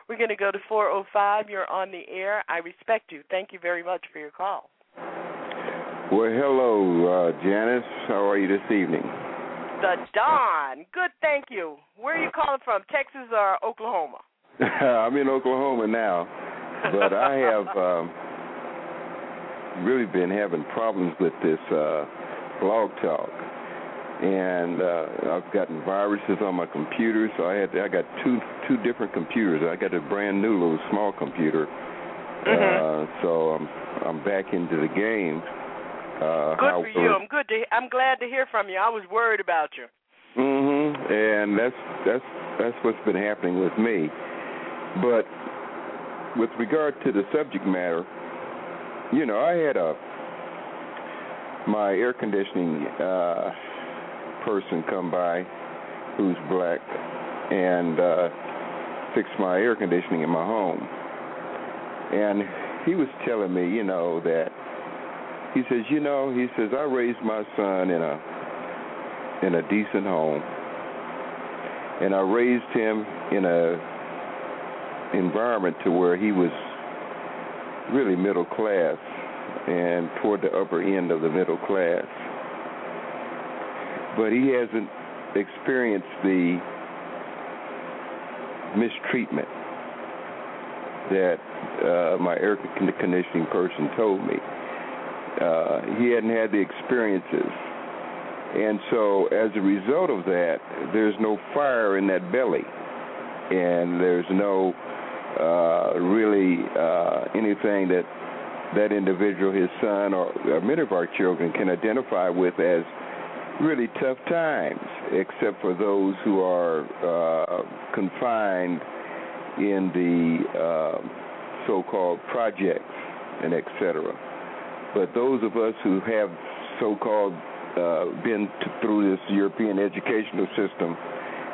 We're going to go to 405. You're on the air. I respect you. Thank you very much for your call. Well, hello, uh, Janice. How are you this evening? The Don. Good, thank you. Where are you calling from, Texas or Oklahoma? <laughs> I'm in Oklahoma now, but I have <laughs> um, really been having problems with this uh, blog talk and uh, I've gotten viruses on my computer. So I had I got two two different computers. I got a brand new little small computer. Mm-hmm. Uh, so I'm I'm back into the game. Uh, good for you. I'm good to. I'm glad to hear from you. I was worried about you. Mhm. And that's that's that's what's been happening with me. But with regard to the subject matter, you know, I had a my air conditioning uh person come by who's black and uh fix my air conditioning in my home. And he was telling me, you know, that he says, you know, he says I raised my son in a in a decent home. And I raised him in a environment to where he was really middle class and toward the upper end of the middle class but he hasn't experienced the mistreatment that uh, my air conditioning person told me. Uh, he hadn't had the experiences. And so, as a result of that, there's no fire in that belly. And there's no uh, really uh, anything that that individual, his son, or, or many of our children can identify with as really tough times, except for those who are uh, confined in the uh, so-called projects and etc. But those of us who have so-called uh, been through this European educational system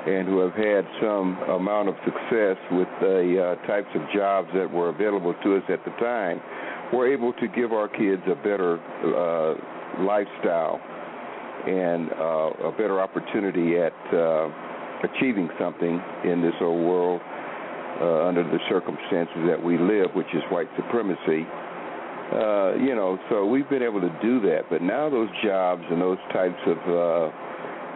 and who have had some amount of success with the uh, types of jobs that were available to us at the time, were able to give our kids a better uh, lifestyle and uh, a better opportunity at uh, achieving something in this old world uh, under the circumstances that we live, which is white supremacy. Uh, you know, so we've been able to do that, but now those jobs and those types of uh,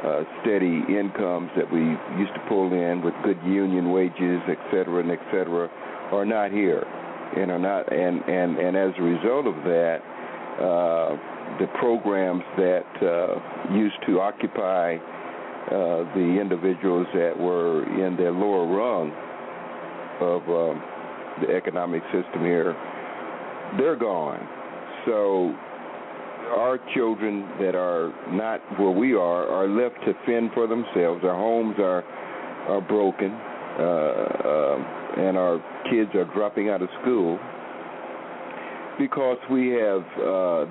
uh, steady incomes that we used to pull in with good union wages, et cetera, and et cetera, are not here, and are not, and and and as a result of that. Uh, the programs that uh, used to occupy uh, the individuals that were in the lower rung of um, the economic system here, they're gone. So our children that are not where we are are left to fend for themselves. Our homes are are broken, uh, uh, and our kids are dropping out of school because we have uh,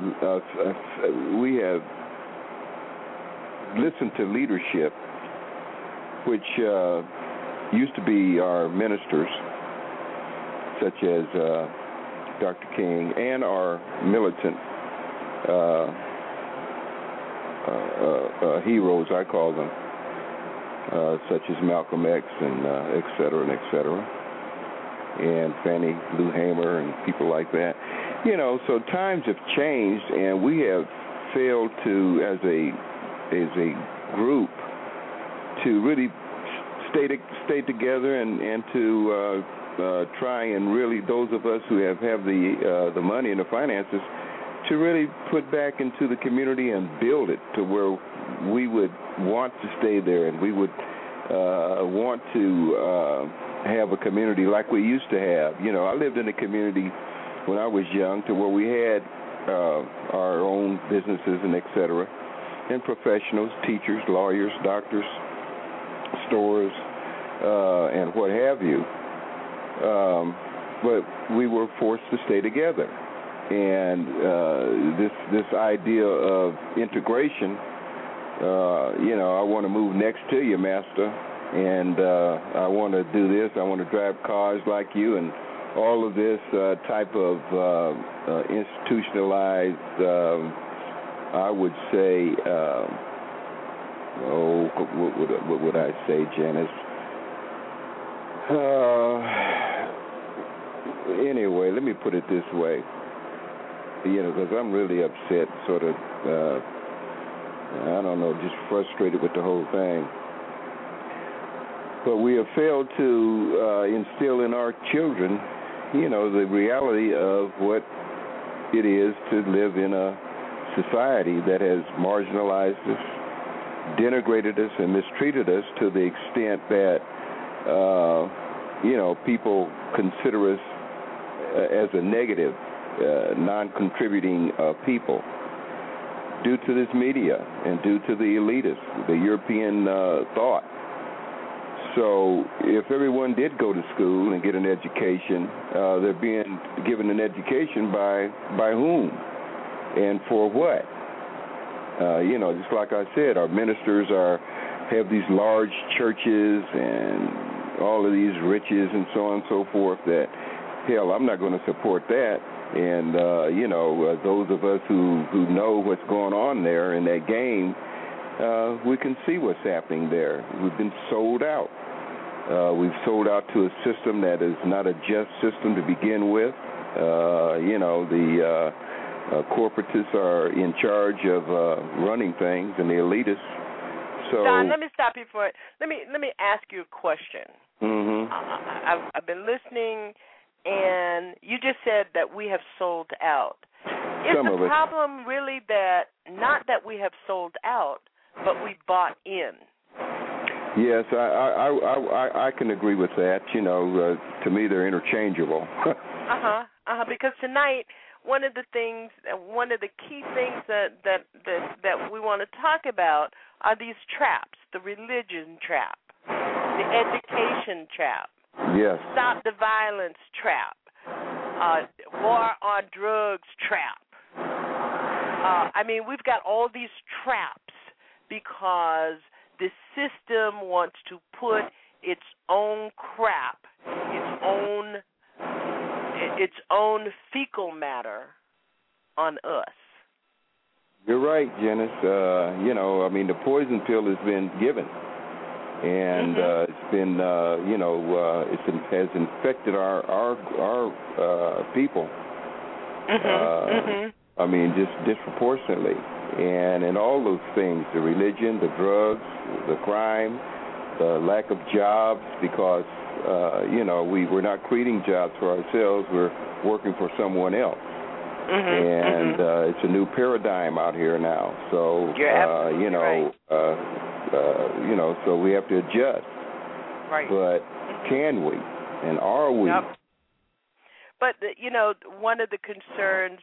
we have listen to leadership, which uh, used to be our ministers, such as uh, Dr. King, and our militant uh, uh, uh, uh, heroes, I call them, uh, such as Malcolm X and uh, et cetera and et cetera, and Fannie Lou Hamer and people like that. You know, so times have changed, and we have failed to, as a as a group, to really stay to, stay together and and to uh, try and really those of us who have have the uh, the money and the finances to really put back into the community and build it to where we would want to stay there and we would uh, want to uh, have a community like we used to have. You know, I lived in a community when I was young to where we had uh, our own businesses and et cetera, and professionals, teachers, lawyers, doctors, stores, uh, and what have you. Um, but we were forced to stay together and uh, this this idea of integration. Uh, you know, I want to move next to you, master, and uh, I want to do this. I want to drive cars like you, and all of this uh, type of uh, uh, institutionalized. Um, I would say, um, oh, what would, what would I say, Janice? Uh, anyway, let me put it this way you know, because I'm really upset, sort of, uh, I don't know, just frustrated with the whole thing. But we have failed to uh, instill in our children, you know, the reality of what it is to live in a society that has marginalized us, denigrated us, and mistreated us to the extent that, uh, you know, people consider us as a negative uh, non-contributing uh, people due to this media and due to the elitists, the European uh, thought. So if everyone did go to school and get an education, uh, they're being given an education by by whom and for what? Uh, you know, just like I said, our ministers are have these large churches and all of these riches and so on and so forth. That hell, I'm not going to support that and uh, you know, uh, those of us who who know what's going on there in that game, uh, we can see what's happening there. We've been sold out. Uh, we've sold out to a system that is not a just system to begin with. Uh, you know, the uh, uh, corporatists are in charge of uh, running things, and the elitists. So, Don, let me stop you for it. Let me let me ask you a question. Mm-hmm. I, I've, I've been listening and you just said that we have sold out. Is Some the of it. problem really that not that we have sold out, but we bought in? Yes, I I I I, I can agree with that. You know, uh, to me they're interchangeable. <laughs> uh huh. Uh huh. Because tonight, one of the things, one of the key things that that that that we want to talk about are these traps: the religion trap, the education trap, yes. Stop the violence trap. Uh, war on drugs trap. Uh, I mean, we've got all these traps because the system wants to put its own crap, its own its own fecal matter on us. You're right, Janice. Uh, you know, I mean, the poison pill has been given and uh, it's been uh, you know uh, it's in, has infected our our our uh, people. Mm-hmm. Uh, mm-hmm. I mean, just disproportionately, and in all those things, the religion, the drugs, the crime, the lack of jobs, because uh, you know we we're not creating jobs for ourselves; we're working for someone else. Mm-hmm. and uh, it's a new paradigm out here now. So uh, you know, uh, uh, you know, so we have to adjust. Right. But can we? And are we? Yep. But you know, one of the concerns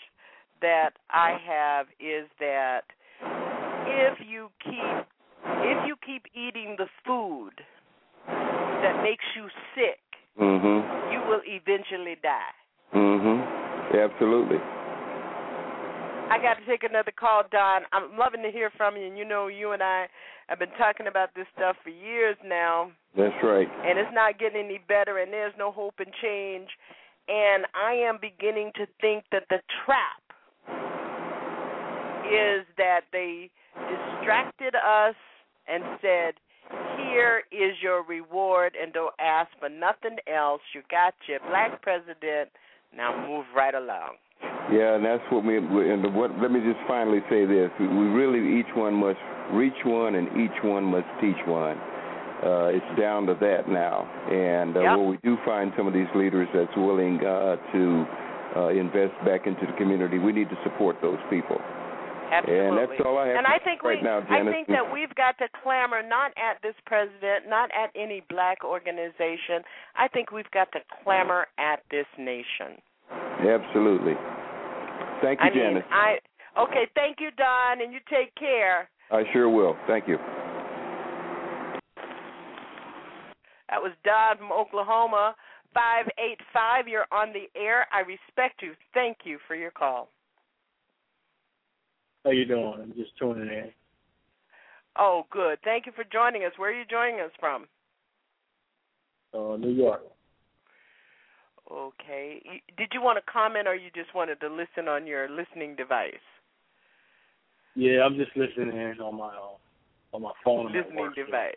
that I have is that if you keep if you keep eating the food that makes you sick, mm-hmm. you will eventually die. Mhm. Absolutely. I got to take another call, Don. I'm loving to hear from you. And you know, you and I have been talking about this stuff for years now. That's right. And it's not getting any better, and there's no hope and change. And I am beginning to think that the trap is that they distracted us and said, here is your reward, and don't ask for nothing else. You got your black president. Now move right along. Yeah, and that's what we. And what, let me just finally say this: we really each one must reach one, and each one must teach one. Uh, it's down to that now, and uh, Yep. where we do find some of these leaders that's willing uh, to uh, invest back into the community, we need to support those people. Absolutely. And that's all I have And to I think right we, now, I think that we've got to clamor not at this president, not at any black organization. I think we've got to clamor at this nation. Absolutely. Thank you, I mean, Janice. I okay. Thank you, Don, and you take care. I sure will. Thank you. That was Don from Oklahoma. Five eight five. You're on the air. I respect you. Thank you for your call. How you doing? I'm just tuning in. Oh, good. Thank you for joining us. Where are you joining us from? Uh, New York. Okay. Did you want to comment, or you just wanted to listen on your listening device? Yeah, I'm just listening in on my uh, on my phone. Listening device.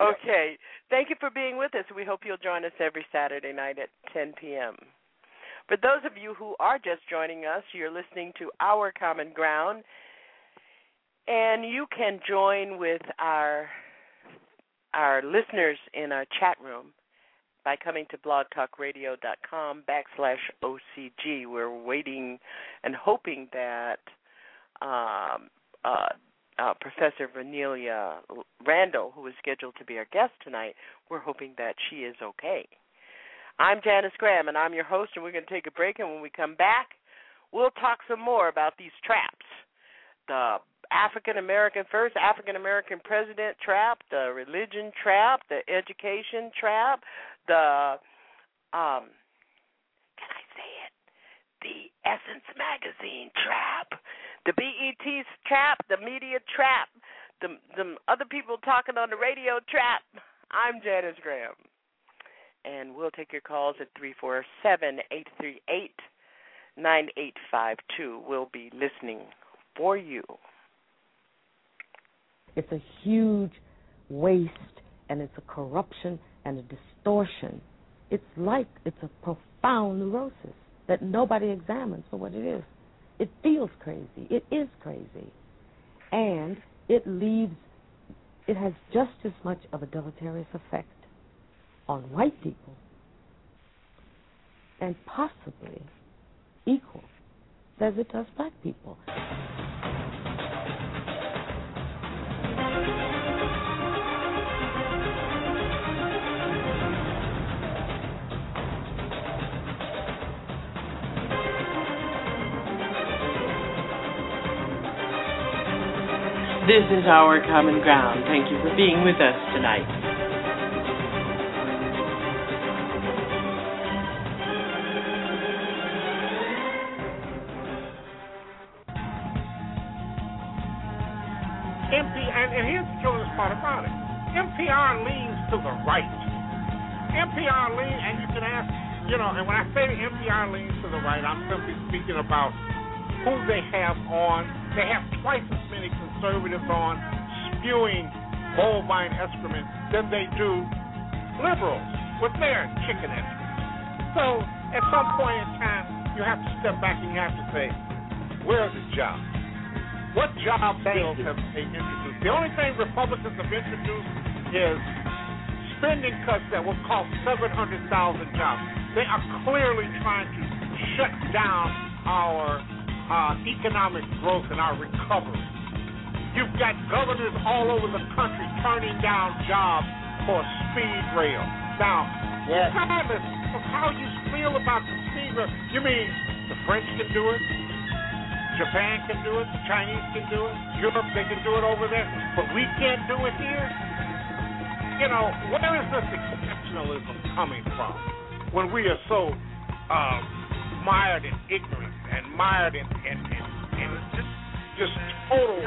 Okay. Thank you for being with us. We hope you'll join us every Saturday night at 10 p.m. For those of you who are just joining us, you're listening to Our Common Ground, and you can join with our our listeners in our chat room by coming to blogtalkradio.com backslash OCG. We're waiting and hoping that um, uh, uh, Professor Vernellia Randall, who is scheduled to be our guest tonight, we're hoping that she is okay. I'm Janice Graham, and I'm your host, and we're going to take a break. And when we come back, we'll talk some more about these traps the African American, first African American president trap, the religion trap, the education trap, the, um, can I say it? The Essence Magazine trap the BET trap, the media trap, the the other people talking on the radio trap. I'm Janice Graham. And we'll take your calls at three four seven eight three eight nine eight five two. We'll be listening for you. It's a huge waste and it's a corruption and a distortion. It's like it's a profound neurosis that nobody examines for what it is. It feels crazy. It is crazy. And it leaves, it has just as much of a deleterious effect on white people and possibly equal as it does black people. This is our common ground. Thank you for being with us tonight. MP, and, here's the curious part about it. NPR leans to the right. NPR leans, and you can ask, you know, and when I say NPR leans to the right, I'm simply speaking about who they have on. They have twice as many conservatives on spewing bovine excrement than they do liberals with their chicken excrement. So at some point in time, you have to step back and you have to say, where's the job? What job bills have they introduced? The only thing Republicans have introduced is spending cuts that will cost 700,000 jobs. They are clearly trying to shut down our uh, economic growth and our recovery. You've got governors all over the country turning down jobs for speed rail. Now, regardless of how you feel about the speed rail, you mean the French can do it, Japan can do it, the Chinese can do it, Europe they can do it over there, but we can't do it here. You know, where is this exceptionalism coming from when we are so uh, mired in ignorance and mired in, in, in just total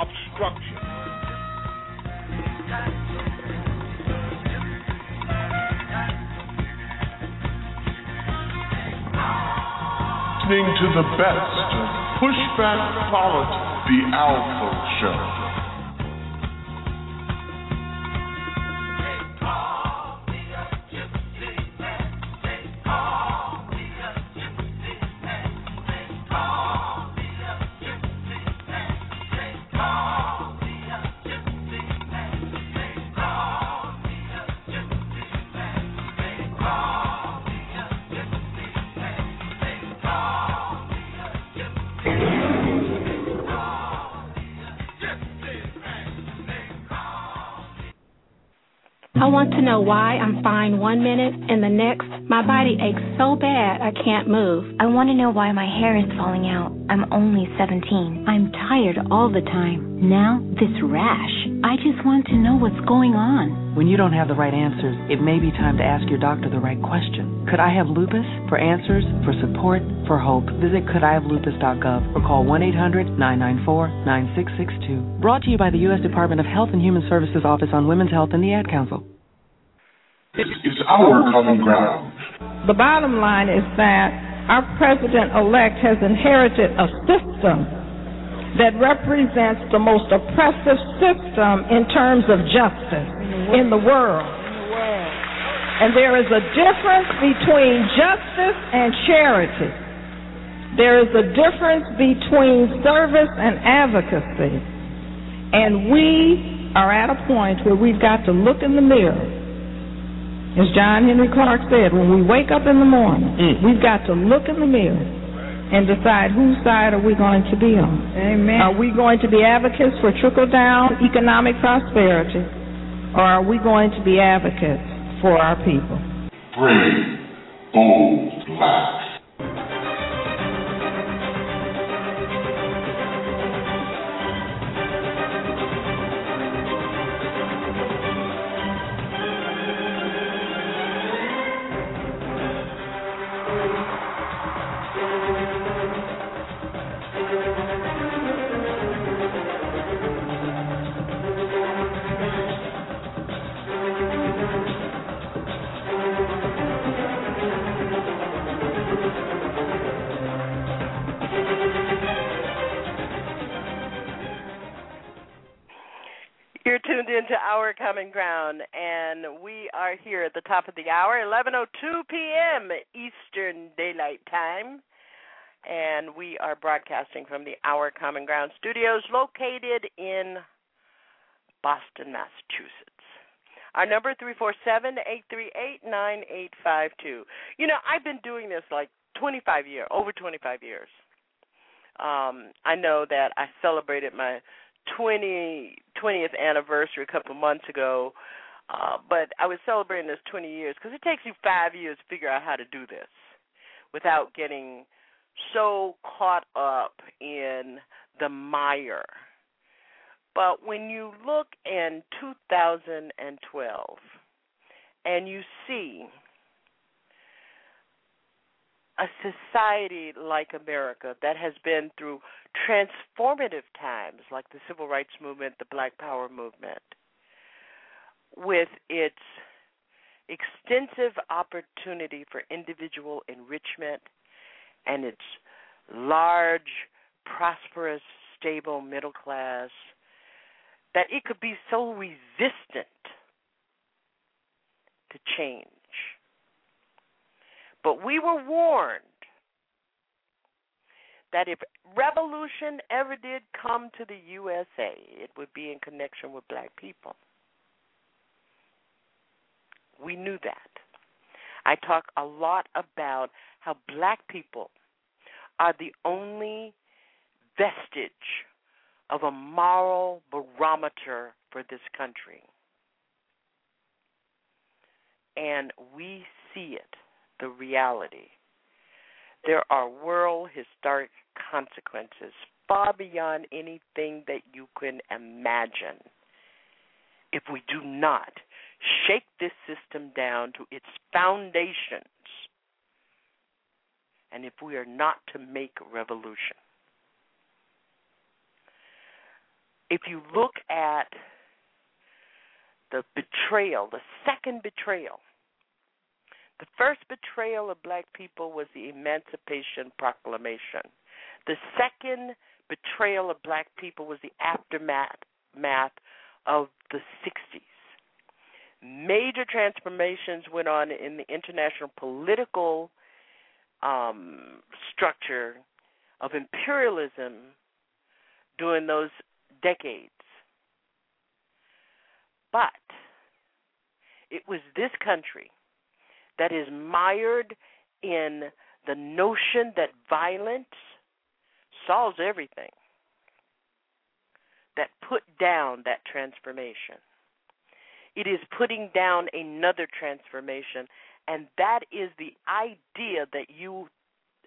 obstruction. Listening to the best of Pushback Politics, the Alpha Show. I want to know why I'm fine one minute and the next my body aches so bad I can't move. I want to know why my hair is falling out. I'm only 17. I'm tired all the time. Now, this rash. I just want to know what's going on. When you don't have the right answers, it may be time to ask your doctor the right question. Could I have lupus? For answers, for support, for hope, visit couldihavelupus.gov or call 1 800 994 9662. Brought to you by the U.S. Department of Health and Human Services Office on Women's Health and the Ad Council. It's our common ground. The bottom line is that our president elect has inherited a system that represents the most oppressive system in terms of justice in the world. And there is a difference between justice and charity. There is a difference between service and advocacy. And we are at a point where we've got to look in the mirror as John Henrik Clarke said, when we wake up in the morning, mm. we've got to look in the mirror and decide whose side are we going to be on. Amen. Are we going to be advocates for trickle down economic prosperity, or are we going to be advocates for our people? Brave, bold, black. Common Ground, and we are here at the top of the hour, 11:02 p.m. Eastern Daylight Time, and we are broadcasting from the Our Common Ground studios located in Boston, Massachusetts. Our number three four seven eight three eight nine eight five two. You know, I've been doing this like 25 years, over 25 years. Um, I know that I celebrated my 20, 20th anniversary a couple months ago, uh, but I was celebrating this 20 years because it takes you five years to figure out how to do this without getting so caught up in the mire. But when you look in 2012 and you see a society like America that has been through transformative times like the civil rights movement, the black power movement, with its extensive opportunity for individual enrichment and its large, prosperous, stable middle class, that it could be so resistant to change. But we were warned that if revolution ever did come to the USA, it would be in connection with black people. We knew that. I talk a lot about how black people are the only vestige of a moral barometer for this country. And we see it the reality. There are world historic consequences far beyond anything that you can imagine if we do not shake this system down to its foundations and if we are not to make revolution. if you look at the betrayal, the second betrayal, the first betrayal of black people was the Emancipation Proclamation. The second betrayal of black people was the aftermath math of the 60s. Major transformations went on in the international political um, structure of imperialism during those decades. But it was this country that is mired in the notion that violence solves everything, that put down that transformation. It is putting down another transformation, and that is the idea that you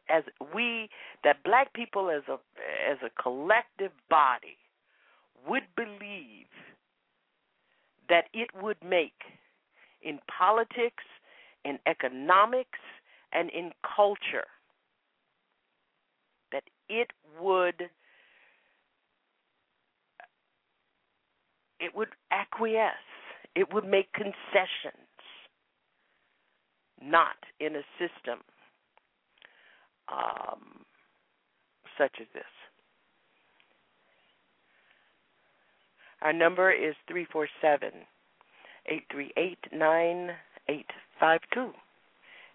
as we that black people as a as a collective body would believe that it would make in politics, in economics, and in culture it would it would acquiesce, it would make concessions, not in a system um, such as this. Our number is 347 838 9852,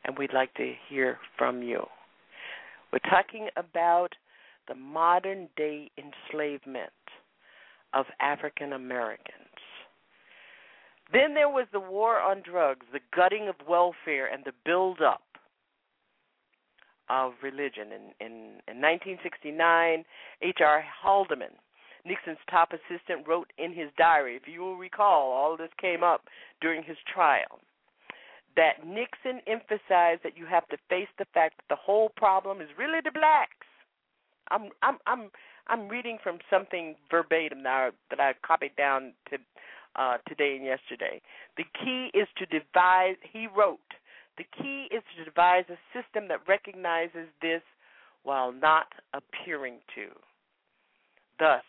and we'd like to hear from you. We're talking about the modern day enslavement of African Americans. Then there was the war on drugs, the gutting of welfare, and the build up of religion. In, in, in 1969, H.R. Haldeman, Nixon's top assistant, wrote in his diary, if you will recall, all this came up during his trial, that Nixon emphasized that you have to face the fact that the whole problem is really the blacks. I'm I'm I'm I'm reading from something verbatim now that I copied down to uh, today and yesterday. The key is to devise. He wrote the key is to devise a system that recognizes this while not appearing to. Thus,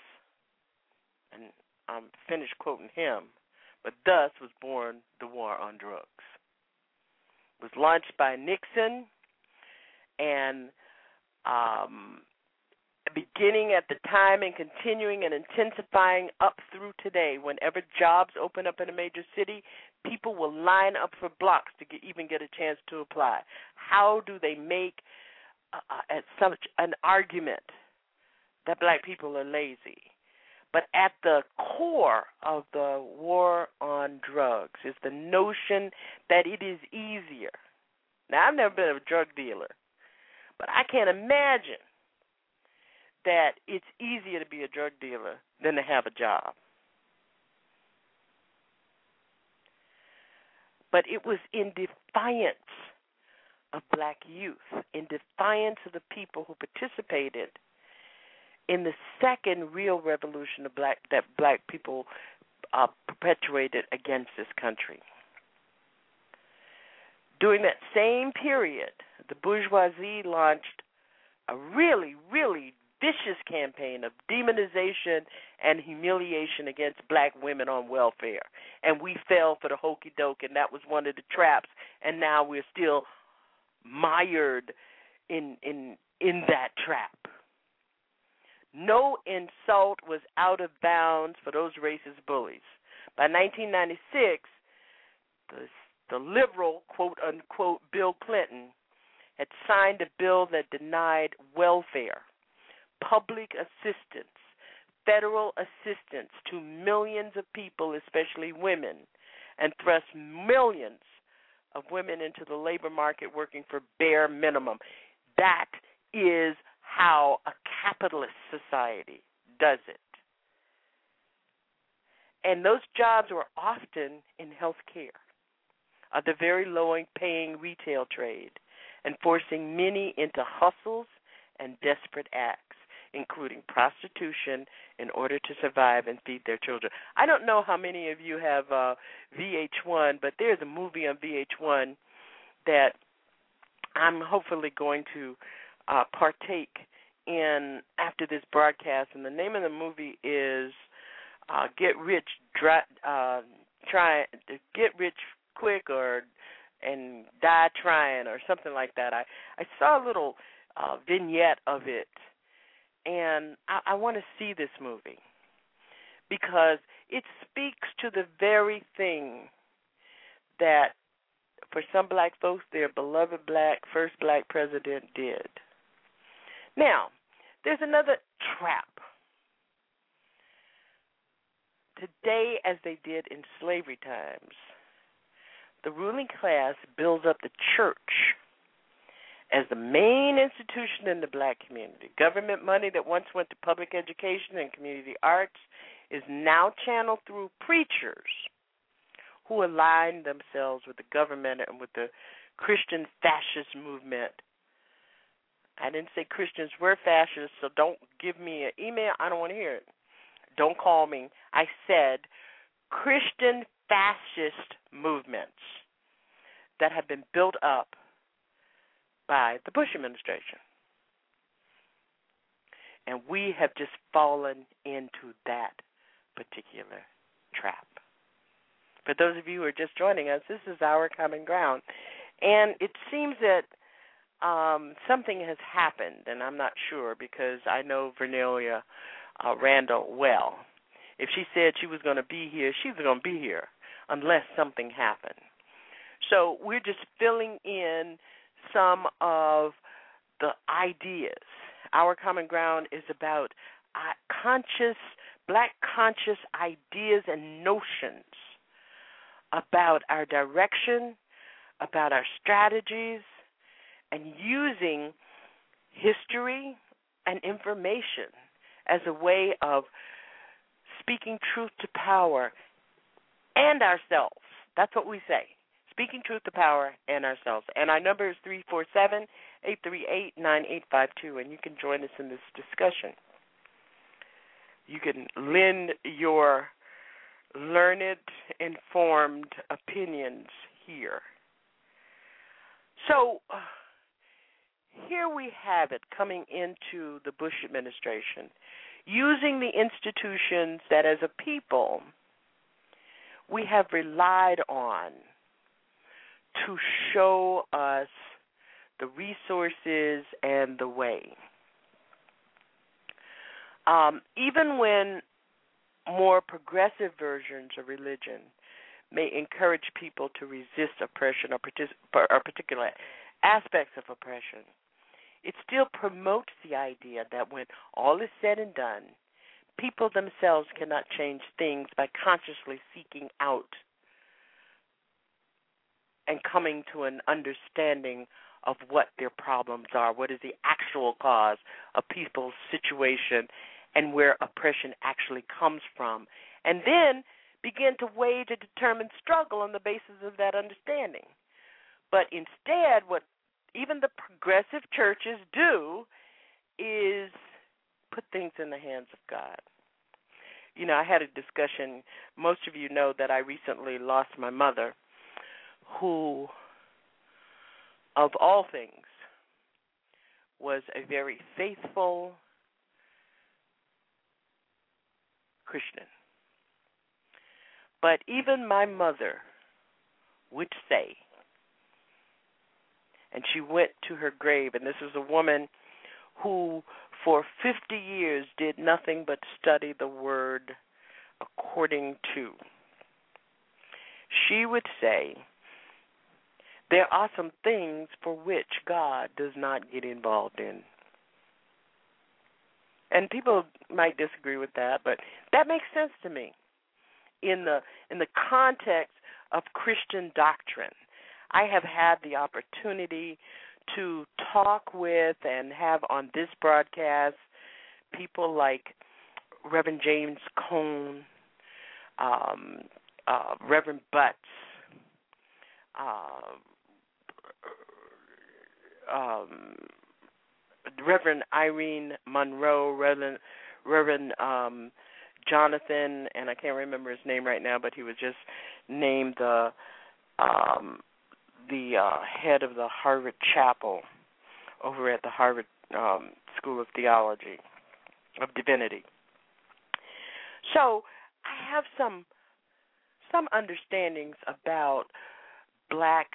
and I'm finished quoting him, but thus was born the war on drugs. It was launched by Nixon and um, beginning at the time and continuing and intensifying up through today. Whenever jobs open up in a major city, people will line up for blocks to get, even get a chance to apply. How do they make uh, uh, such an argument that black people are lazy? But at the core of the war on drugs is the notion that it is easier. Now, I've never been a drug dealer, but I can't imagine that it's easier to be a drug dealer than to have a job. But it was in defiance of black youth, in defiance of the people who participated in the second real revolution of black that black people uh, perpetuated against this country. During that same period, the bourgeoisie launched a really, really vicious campaign of demonization and humiliation against black women on welfare. And we fell for the hokey doke, and that was one of the traps. And now we're still mired in in in that trap. No insult was out of bounds for those racist bullies. By 1996, the the liberal quote unquote Bill Clinton had signed a bill that denied welfare public assistance, federal assistance to millions of people, especially women, and thrust millions of women into the labor market working for bare minimum. That is how a capitalist society does it. And those jobs were often in health care, or the very low paying retail trade, and forcing many into hustles and desperate acts including prostitution, in order to survive and feed their children. I don't know how many of you have uh, VH1, but there's a movie on VH1 that I'm hopefully going to uh, partake in after this broadcast. And the name of the movie is uh, get rich dry, uh, try get rich quick or and die trying or something like that. I I saw a little uh, vignette of it, and I, I want to see this movie because it speaks to the very thing that for some black folks their beloved black first black president did. Now, there's another trap. Today, as they did in slavery times, the ruling class builds up the church as the main institution in the black community. Government money that once went to public education and community arts is now channeled through preachers who align themselves with the government and with the Christian fascist movement. I didn't say Christians were fascists, so don't give me an email. I don't want to hear it. Don't call me. I said Christian fascist movements that have been built up by the Bush administration. And we have just fallen into that particular trap. For those of you who are just joining us, this is our common ground. And it seems that um, something has happened, and I'm not sure because I know Vernellia uh, Randall well. If she said she was going to be here, she was going to be here unless something happened. So we're just filling in some of the ideas. Our common ground is about uh, conscious, black conscious ideas and notions about our direction, about our strategies, and using history and information as a way of speaking truth to power and ourselves. That's what we say. Speaking truth to power and ourselves. And our number is 347 838 9852, and you can join us in this discussion. You can lend your learned, informed opinions here. So, uh, here we have it coming into the Bush administration, using the institutions that as a people we have relied on to show us the resources and the way. Um, even when more progressive versions of religion may encourage people to resist oppression or, partic- or particular aspects of oppression, it still promotes the idea that when all is said and done, people themselves cannot change things by consciously seeking out and coming to an understanding of what their problems are, what is the actual cause of people's situation, and where oppression actually comes from. And then begin to wage a determined struggle on the basis of that understanding. But instead, what even the progressive churches do is put things in the hands of God. You know, I had a discussion. Most of you know that I recently lost my mother, who, of all things, was a very faithful Christian. But even my mother would say and she went to her grave. And this is a woman who, for 50 years, did nothing but study the word according to. She would say, There are some things for which God does not get involved in. And people might disagree with that, but that makes sense to me in the in the context of Christian doctrine. I have had the opportunity to talk with and have on this broadcast people like Reverend James Cone, um, uh, Reverend Butts, uh, um, Reverend Irene Monroe, Reverend Reverend um, Jonathan, and I can't remember his name right now, but he was just named the um, the uh, head of the Harvard Chapel over at the Harvard um, School of Theology of Divinity. So I have some some understandings about black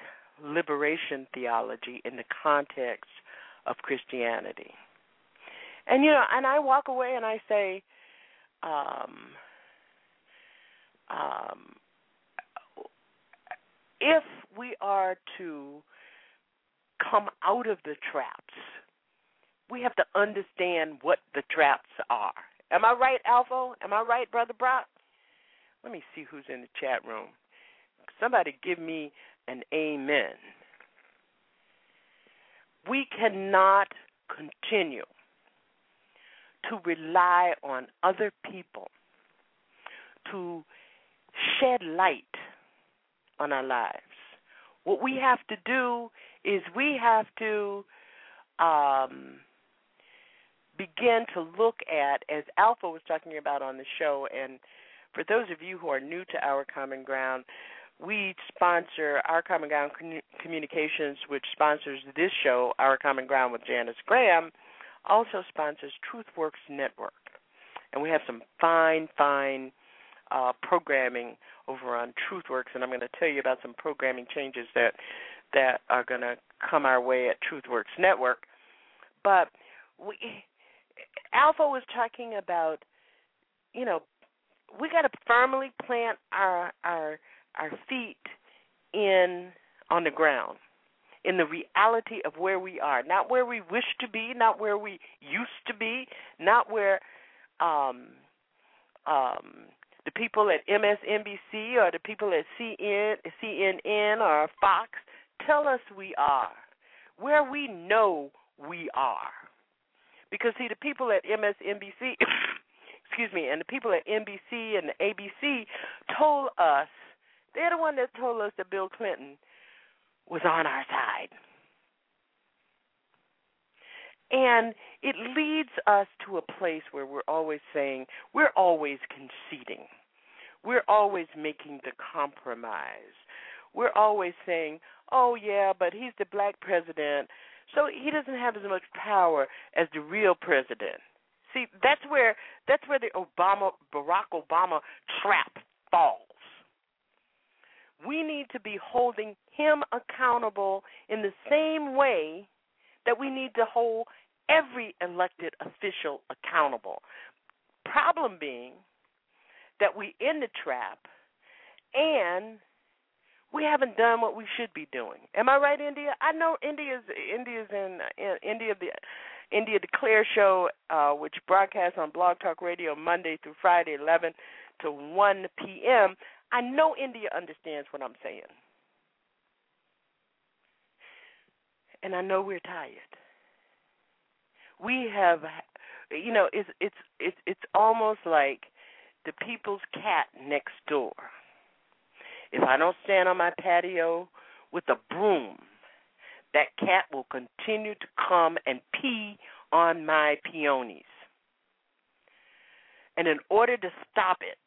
liberation theology in the context of Christianity. And you know, and I walk away and I say, um, um, if we are to come out of the traps, we have to understand what the traps are. Am I right, Alpha? Am I right, Brother Brock? Let me see who's in the chat room. Somebody give me an amen. We cannot continue to rely on other people to shed light on our lives. What we have to do is we have to um, begin to look at, as Alpha was talking about on the show, and for those of you who are new to Our Common Ground, we sponsor Our Common Ground Communications, which sponsors this show, Our Common Ground with Janice Graham, also sponsors TruthWorks Network. And we have some fine, fine uh, programming over on TruthWorks, and I'm going to tell you about some programming changes that that are going to come our way at TruthWorks Network. But we, Alpha was talking about, you know, we got to firmly plant our our our feet in on the ground in the reality of where we are, not where we wish to be, not where we used to be, not where um, um, the people at MSNBC or the people at CN, CNN or Fox tell us we are, where we know we are. Because, see, the people at MSNBC, <coughs> excuse me, and the people at NBC and the ABC told us, they're the one that told us that Bill Clinton was on our side. And it leads us to a place where we're always saying, we're always conceding. We're always making the compromise. We're always saying, oh, yeah, but he's the black president, so he doesn't have as much power as the real president. See, that's where that's where the Obama Barack Obama trap falls. We need to be holding him accountable in the same way that we need to hold every elected official accountable. Problem being that we in the trap and we haven't done what we should be doing. Am I right, India? I know India's India's in, in India the India Declare show, uh, which broadcasts on Blog Talk Radio Monday through Friday, 11 to 1 p.m. I know India understands what I'm saying. And I know we're tired. We have you know, it's it's it's it's almost like the people's cat next door. If I don't stand on my patio with a broom, that cat will continue to come and pee on my peonies. And in order to stop it,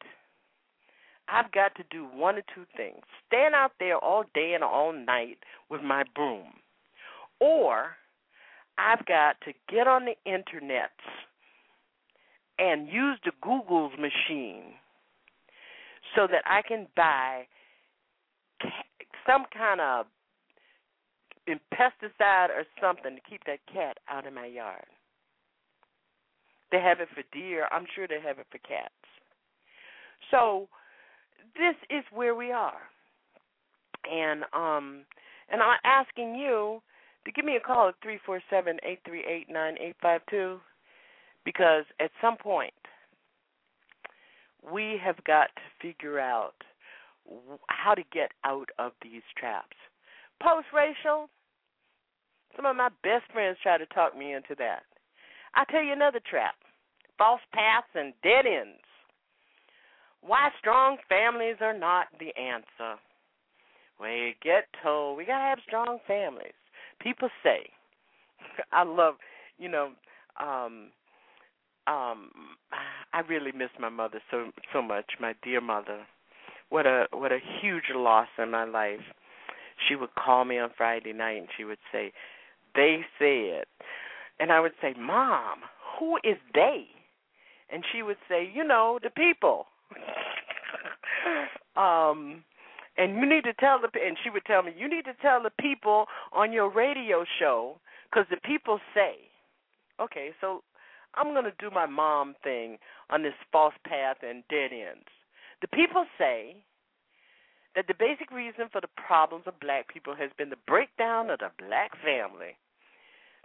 I've got to do one or two things stand out there all day and all night with my broom, or I've got to get on the internet and use the Google's machine so that I can buy some kind of pesticide or something to keep that cat out of my yard. They have it for deer. I'm sure they have it for cats. So this is where we are. And um and I'm asking you to give me a call at three four seven eight three eight nine eight five two because at some point we have got to figure out how to get out of these traps. Post racial, some of my best friends try to talk me into that. I'll tell you another trap false paths and dead ends. Why strong families are not the answer. We get told we gotta have strong families. People say, <laughs> I love, you know, um, um, I really miss my mother so so much, my dear mother. What a what a huge loss in my life. She would call me on Friday night and she would say, "They said," and I would say, "Mom, who is they?" And she would say, "You know, the people." Um, and you need to tell the and she would tell me you need to tell the people on your radio show because the people say, okay, so I'm going to do my mom thing on this false path and dead ends. The people say that the basic reason for the problems of black people has been the breakdown of the black family.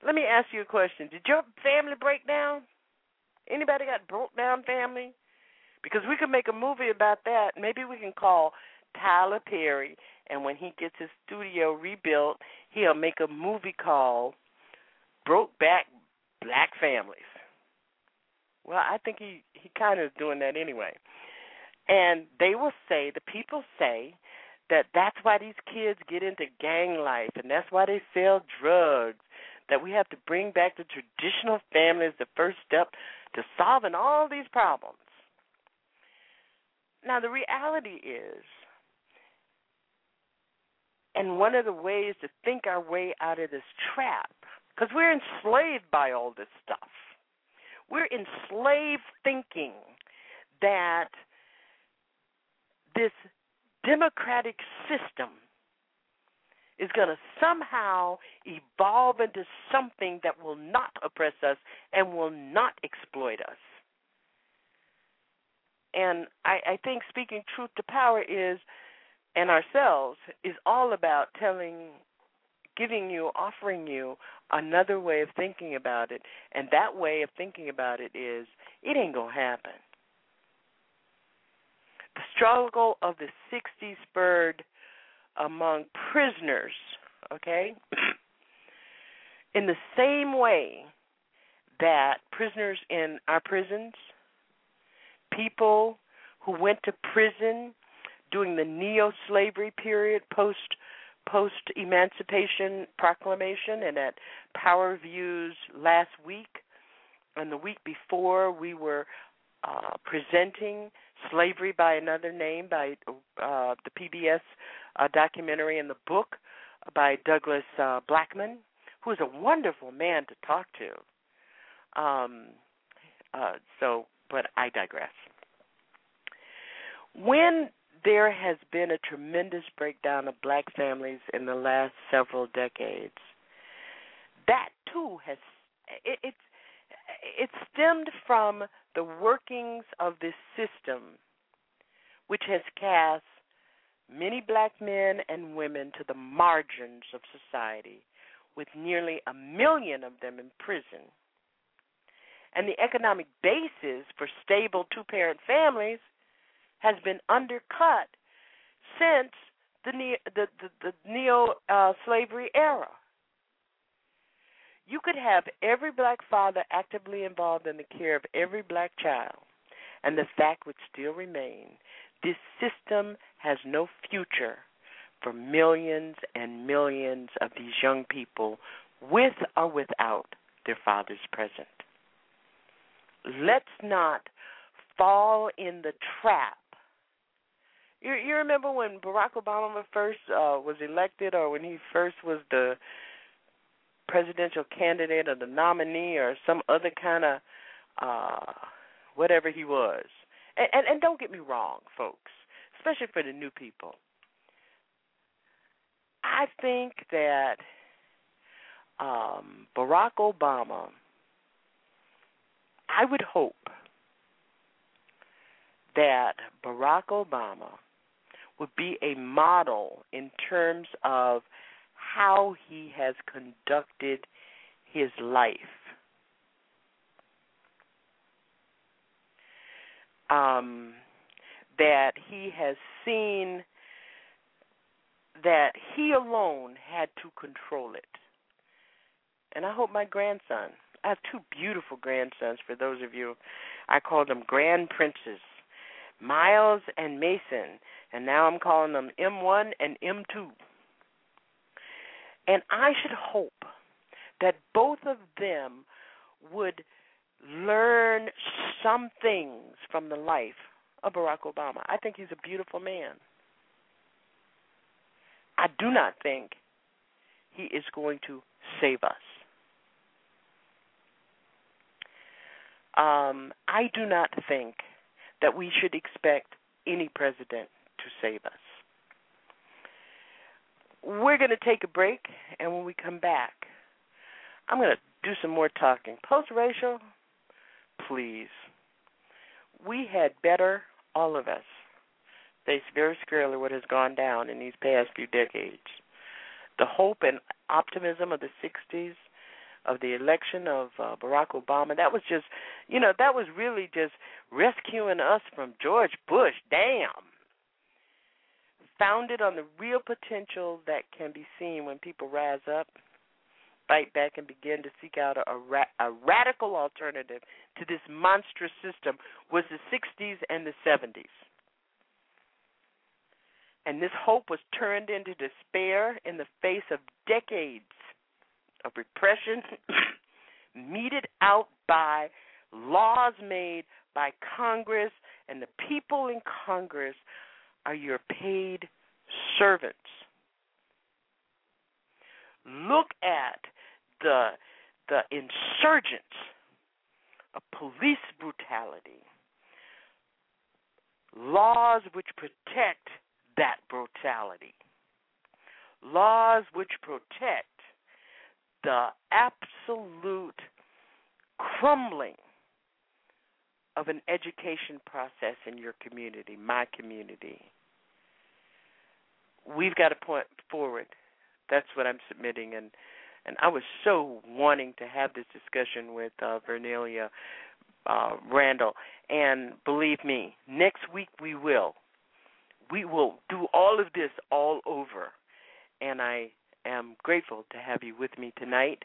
Let me ask you a question. Did your family break down? Anybody got broke down family? Because we could make a movie about that. Maybe we can call Tyler Perry and when he gets his studio rebuilt, he'll make a movie called Broke Back Black Families. Well, I think he he kind of is doing that anyway. And they will say, the people say, that that's why these kids get into gang life and that's why they sell drugs. That we have to bring back the traditional family as the first step to solving all these problems. Now, the reality is, and one of the ways to think our way out of this trap, because we're enslaved by all this stuff. We're enslaved thinking that this democratic system is going to somehow evolve into something that will not oppress us and will not exploit us. And I, I think speaking truth to power is, and ourselves, is all about telling, giving you, offering you another way of thinking about it. And that way of thinking about it is, it ain't to happen the struggle of the 60s spurred among prisoners, okay? <clears throat> in the same way that prisoners in our prisons, people who went to prison during the neo-slavery period post post emancipation proclamation and at power views last week and the week before we were uh, presenting Slavery by Another Name by uh, the PBS uh, documentary and the book by Douglas uh, Blackmon, who is a wonderful man to talk to. Um, uh, so, but I digress. When there has been a tremendous breakdown of black families in the last several decades, that too has it, it's it stemmed from the workings of this system, which has cast many black men and women to the margins of society, with nearly a million of them in prison. And the economic basis for stable two parent families has been undercut since the, the, the, the neo uh, slavery era. You could have every black father actively involved in the care of every black child, and the fact would still remain this system has no future for millions and millions of these young people with or without their fathers present. Let's not fall in the trap. You, you remember when Barack Obama first uh, was elected, or when he first was the presidential candidate or the nominee or some other kind of uh whatever he was. And, and and don't get me wrong, folks, especially for the new people. I think that um Barack Obama I would hope that Barack Obama would be a model in terms of how he has conducted his life. Um, that he has seen that he alone had to control it. And I hope my grandson, I have two beautiful grandsons for those of you, I call them grand princes, Miles and Mason, and now I'm calling them M1 and M2. And I should hope that both of them would learn some things from the life of Barack Obama. I think he's a beautiful man. I do not think he is going to save us. Um, I do not think that we should expect any president to save us. We're going to take a break, and when we come back, I'm going to do some more talking. Post racial, please. We had better, all of us, face very squarely what has gone down in these past few decades. The hope and optimism of the 60s, of the election of uh, Barack Obama, that was just, you know, that was really just rescuing us from George Bush. Damn. Founded on the real potential that can be seen when people rise up fight back and begin to seek out a, a, ra- a radical alternative to this monstrous system was the 60s and the 70s. And this hope was turned into despair in the face of decades of repression, <coughs> meted out by laws made by Congress, and the people in Congress are your paid servants. Look at the the insurgents of police brutality, laws which protect that brutality, laws which protect the absolute crumbling of an education process in your community, my community. We've got to point forward. That's what I'm submitting, and and I was so wanting to have this discussion with uh, Vernellia uh, Randall. And believe me, next week we will. We will do all of this all over. And I am grateful to have you with me tonight.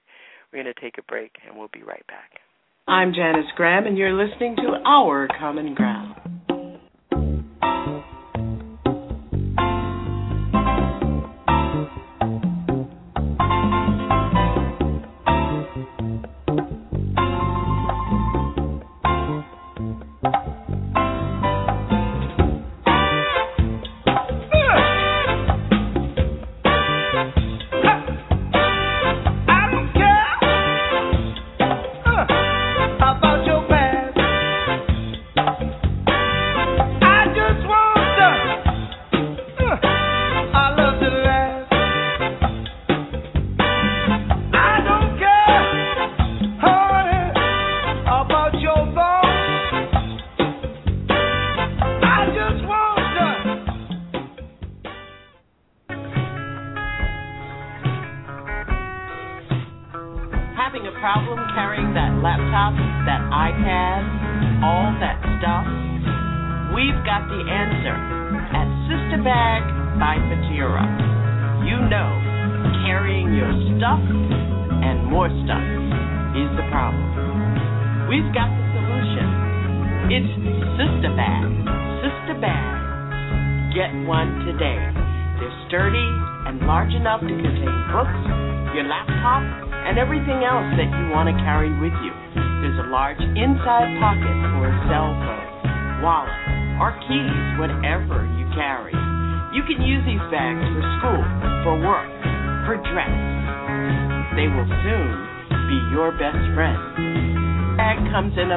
We're going to take a break, and we'll be right back. I'm Janice Graham, and you're listening to Our Common Ground.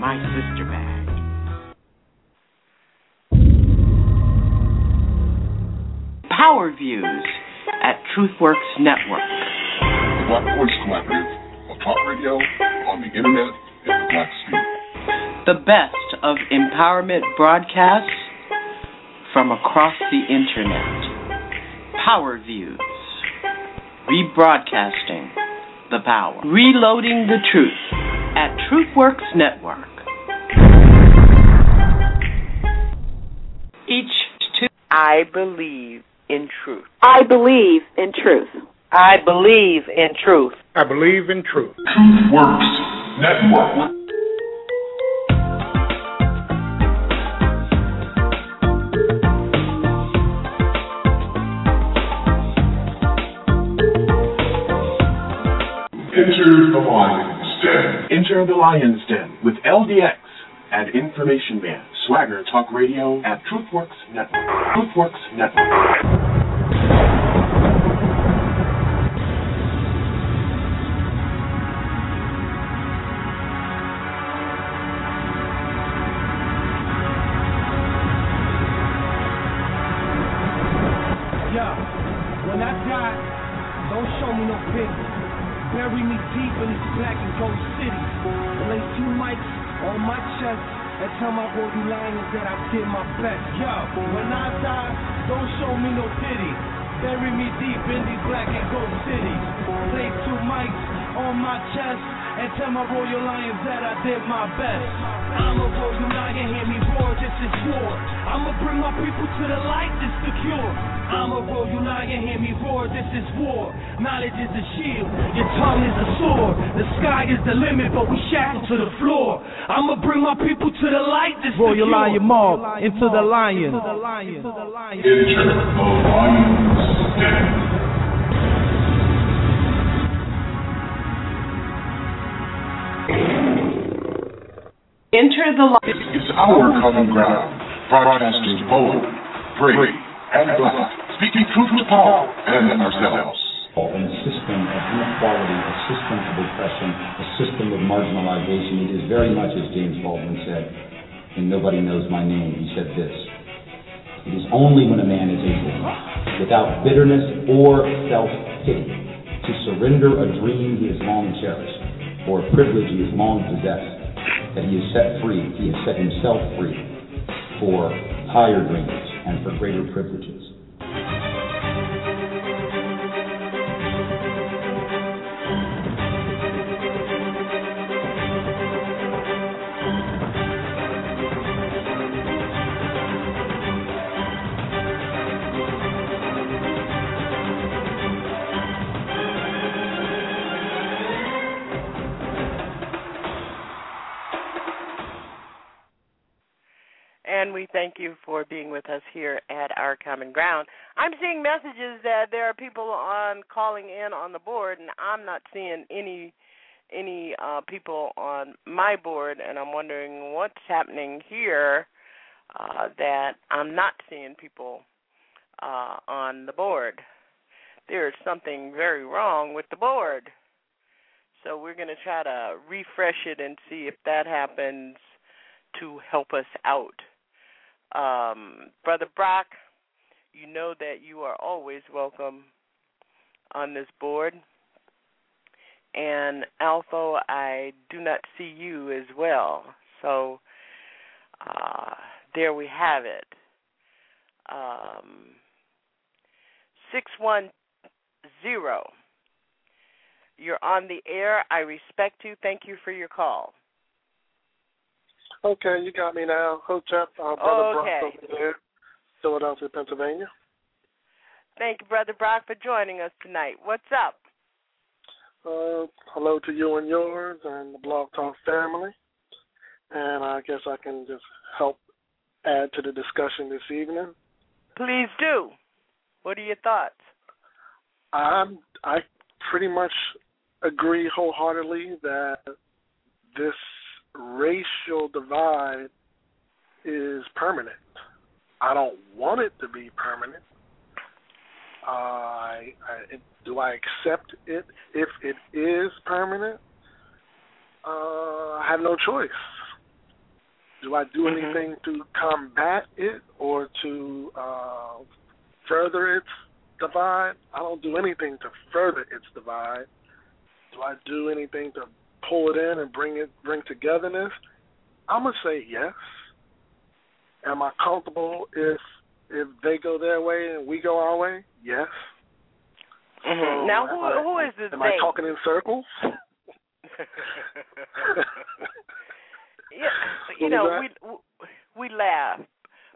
my sister bag. Power Views at TruthWorks Network. The Black Voice Collaborative, a talk radio on the internet and the black street. the best of empowerment broadcasts from across the internet. Power Views. Rebroadcasting the power. Reloading the truth at TruthWorks Network. Each two. I believe in truth. I believe in truth. I believe in truth. I believe in truth. Truth Works Network. Enter the Lion's Den. Enter the Lion's Den with LDX and Information Man. Swagger Talk Radio at TruthWorks Network. TruthWorks Network. Yo, when I die, don't show me no pity. Bury me deep in this black and gold city. Tell my royal lions that I did my best. Yo, when I die, don't show me no pity. Bury me deep in these black and gold cities. Lay two mics on my chest and tell my royal lions that I did my best. I'm a royal lion, hear me roar, this is war. I'ma bring my people to the light, this the cure. I'm a royal lion, hear me roar, this is war. Knowledge is a shield, your tongue is a sword. The sky is the limit, but we shackled to the floor. I'ma bring my people to the light, this the Royal cure. Lion Mob, into the lion. Enter the Lion's Den. Enter the light. It's our common ground. Broadcasting bold, brave, and black. Speaking truth to power and ourselves. in a system of inequality, a system of oppression, a system of marginalization. It is very much as James Baldwin said, and nobody knows my name. He said this. It is only when a man is able, without bitterness or self-pity, to surrender a dream he has long cherished, or a privilege he has long possessed, that he is set free, he has set himself free for higher dreams and for greater privileges. You for being with us here at our common ground. I'm seeing messages that there are people on calling in on the board, and I'm not seeing any any uh, people on my board, and I'm wondering what's happening here uh, that I'm not seeing people uh, on the board. There is something very wrong with the board. So we're going to try to refresh it and see if that happens to help us out. Um, Brother Brock, you know that you are always welcome on this board. And Alpha, I do not see you as well. So uh, there we have it. Um, 610. You're on the air. I respect you. Thank you for your call. Okay, you got me now. Hotep, uh, brother Okay. Brock over there, Philadelphia, Pennsylvania. Thank you, Brother Brock, for joining us tonight. What's up? Uh, hello to you and yours and the Blog Talk family. And I guess I can just help add to the discussion this evening. Please do. What are your thoughts? I'm, I pretty much agree wholeheartedly that this racial divide is permanent. I don't want it to be permanent. Uh, I, I, do I accept it if it is permanent? Uh, I have no choice. Do I do anything to combat it or to uh, further its divide? I don't do anything to further its divide. Do I do anything to pull it in and bring it bring togetherness? I'm gonna say yes. Am I comfortable if if they go their way and we go our way? Yes. Mhm. So Now, who I- who is this Am they? I talking in circles? <laughs> <laughs> yeah, you know, we we laugh,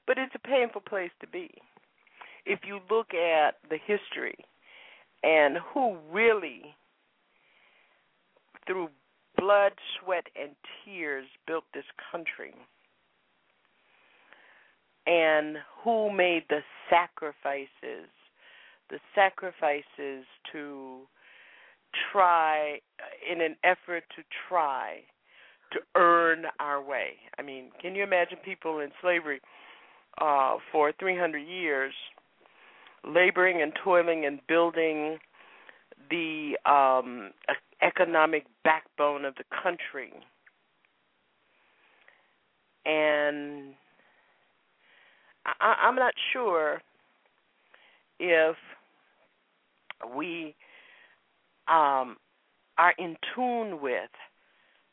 but it's a painful place to be. If you look at the history and who really, through blood, sweat, and tears, built this country, and who made the sacrifices, the sacrifices to try in an effort to try to earn our way. I mean, can you imagine people in slavery uh, for 300 years laboring and toiling and building the um, economic backbone of the country? And I, I'm not sure if we um, are in tune with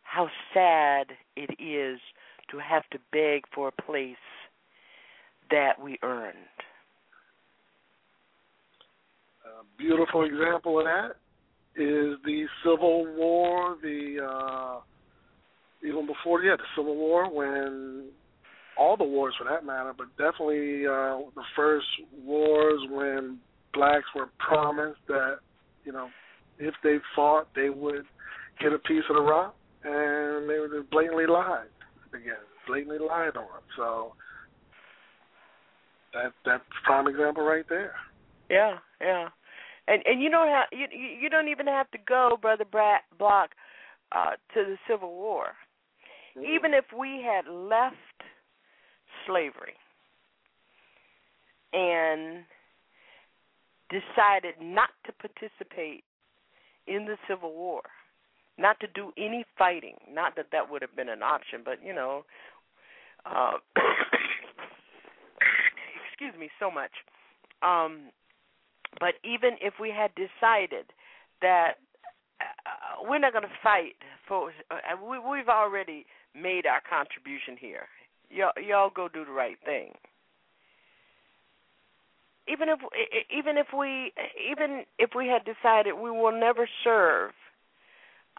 how sad it is to have to beg for a place that we earned. A beautiful example of that is the Civil War, the uh, even before yeah, the Civil War when all the wars for that matter, but definitely uh, the first wars when blacks were promised that you know if they fought they would get a piece of the rock, and they were just blatantly lied again, blatantly lied on. So that that's prime example right there. Yeah, yeah, and and you don't have you you don't even have to go, brother Brad Block, uh, to the Civil War. Mm-hmm. Even if we had left slavery and decided not to participate in the Civil War, not to do any fighting. Not that that would have been an option, but you know, uh, <coughs> excuse me so much. Um, but even if we had decided that uh, we're not going to fight for, uh, we, we've already made our contribution here y'all y'all go do the right thing. Even if even if we even if we had decided we will never serve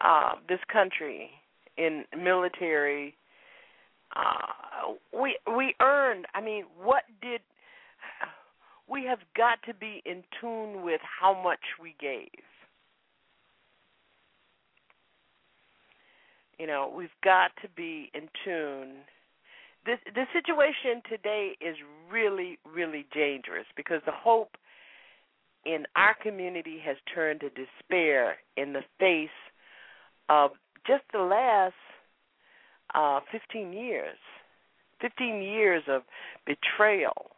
uh, this country in military, uh, we we earned. I mean, what did we have got to be in tune with how much we gave. You know, we've got to be in tune. This the situation today is really really dangerous because the hope in our community has turned to despair in the face of just the last uh 15 years. 15 years of betrayal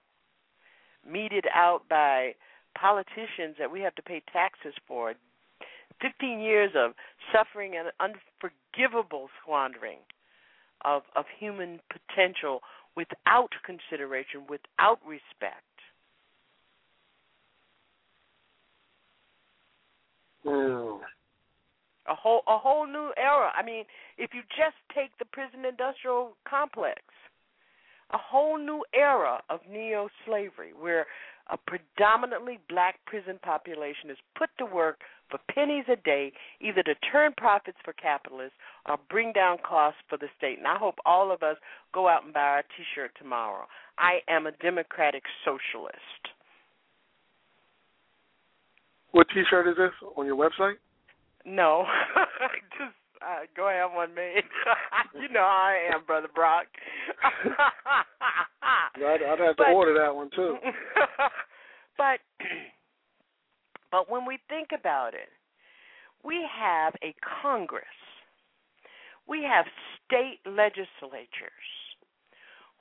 meted out by politicians that we have to pay taxes for 15 years of suffering and unforgivable squandering of of human potential without consideration, without respect. Mm. A whole a whole new era. I mean, if you just take the prison industrial complex, a whole new era of neo slavery where a predominantly black prison population is put to work for pennies a day, either to turn profits for capitalists or bring down costs for the state. And I hope all of us go out and buy our t shirt tomorrow. I am a democratic socialist. What t shirt is this on your website? No. <laughs> Just uh, go have one made. <laughs> you know how I am, brother Brock. <laughs> I'd, I'd have to but, order that one too. <laughs> but <clears throat> but when we think about it, we have a Congress, we have state legislatures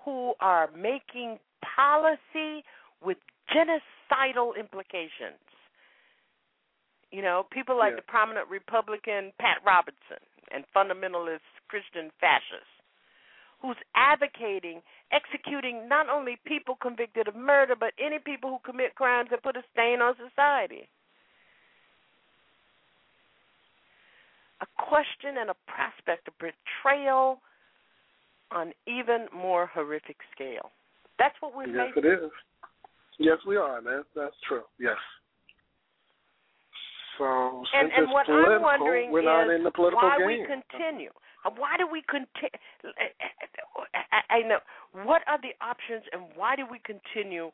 who are making policy with genocidal implications. You know, people like yeah. the prominent Republican Pat Robertson and fundamentalist Christian fascists who's advocating executing not only people convicted of murder, but any people who commit crimes that put a stain on society. A question and a prospect of betrayal on even more horrific scale. That's what we're yes, facing. Yes, it is. Yes, we are. That, that's true. Yes. So and, and what I'm wondering we're not in the political why game. we continue. Why do we continue? I, I know what are the options, and why do we continue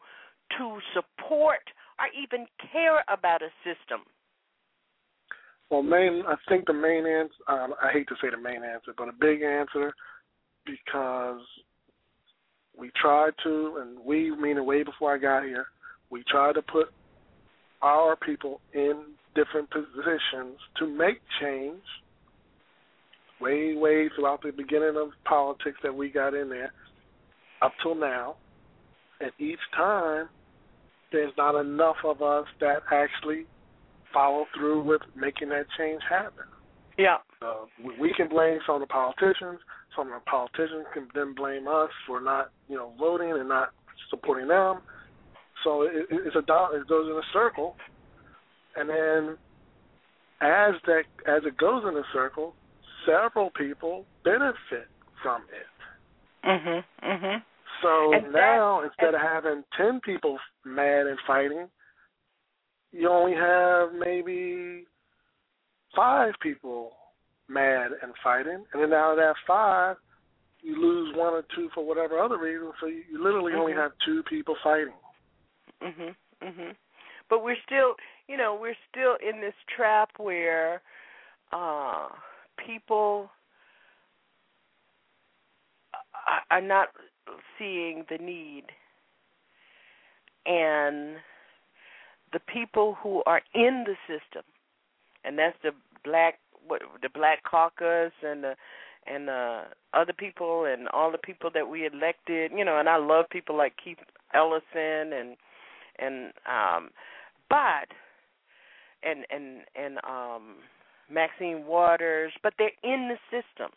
to support or even care about a system? Well, main, I think the main answer. Um, I hate to say the main answer, but a big answer because we tried to, and we meaning way before I got here, we tried to put our people in different positions to make change way, way throughout the beginning of politics that we got in there up till now. And each time, there's not enough of us that actually follow through with making that change happen. Yeah. Uh, we, we can blame some of the politicians. Some of the politicians can then blame us for not, you know, voting and not supporting them. So it, it's a it goes in a circle, and then as that as it goes in a circle, several people benefit from it. Mhm. Mhm. So And now that- instead of having ten people mad and fighting, you only have maybe five people mad and fighting, and then out of that five, you lose one or two for whatever other reason. So you, you literally only Mhm. have two people fighting. Mhm. Mhm. But we're still, you know, we're still in this trap where uh people are- not seeing the need. And the people who are in the system and that's the black what the black caucus and the and uh other people and all the people that we elected you know and I love people like Keith Ellison and and um but and and and um Maxine Waters but they're in the system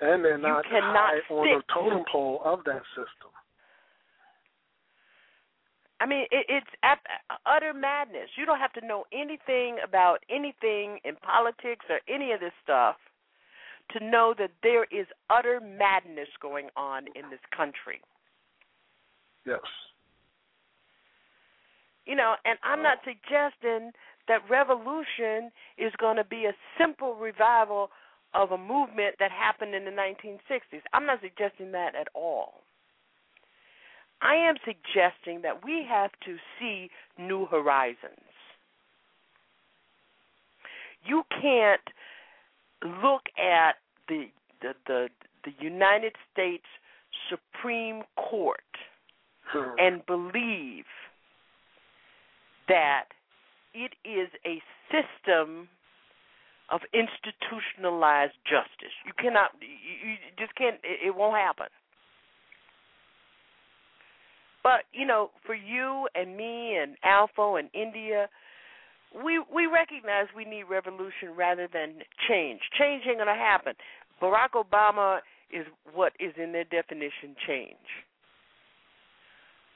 And they're You not cannot high on the totem pole of that system. I mean, it, it's utter madness. You don't have to know anything about anything in politics or any of this stuff to know that there is utter madness going on in this country. Yes. You know, and I'm not suggesting that revolution is going to be a simple revival of a movement that happened in the 1960s. I'm not suggesting that at all. I am suggesting that we have to see new horizons. You can't look at the the the, the United States Supreme Court and believe that it is a system of institutionalized justice. You cannot you, just can't it, it won't happen. But you know, for you and me and Alpha and India, we we recognize we need revolution rather than change. Change ain't gonna happen. Barack Obama is what is in their definition change.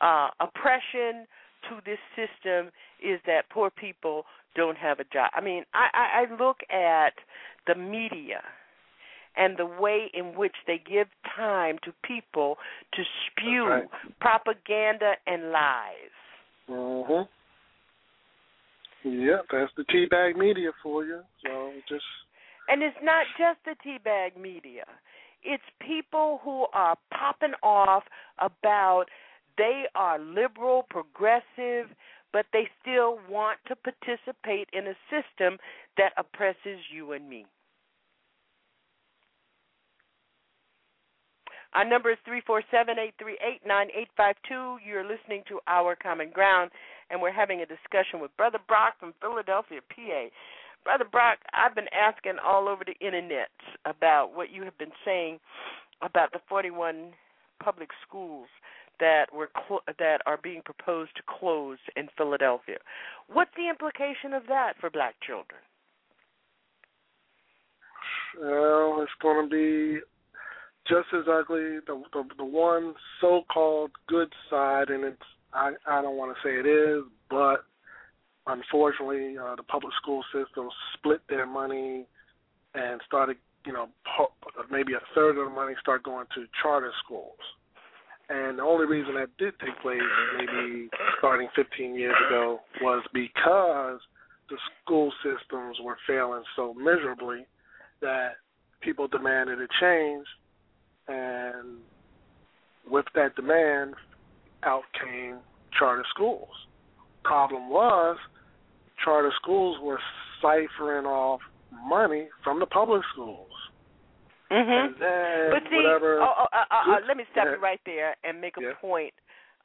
Uh, oppression to this system is that poor people don't have a job. I mean, I, I, I look at the media and the way in which they give time to people to spew right. propaganda and lies. Mhm. Yep, that's the teabag media for you. So just And it's not just the teabag media. It's people who are popping off about they are liberal, progressive, but they still want to participate in a system that oppresses you and me. Our number is 347-838-9852. You're listening to Our Common Ground, and we're having a discussion with Brother Brock from Philadelphia, PA. Brother Brock, I've been asking all over the internet about what you have been saying about the 41 public schools that were cl- that are being proposed to close in Philadelphia. What's the implication of that for black children? well, it's going to be just as ugly. The the, the one so-called good side, and it's I I don't want to say it is, but unfortunately, uh, the public school system split their money and started, you know, maybe a third of the money started going to charter schools. And the only reason that did take place, maybe starting 15 years ago, was because the school systems were failing so miserably that people demanded a change, and with that demand, out came charter schools. Problem was, charter schools were ciphering off money from the public schools. Mm-hmm. But see, whatever. oh, oh, uh, uh, uh, let me stop Yeah. you right there and make a Yeah. point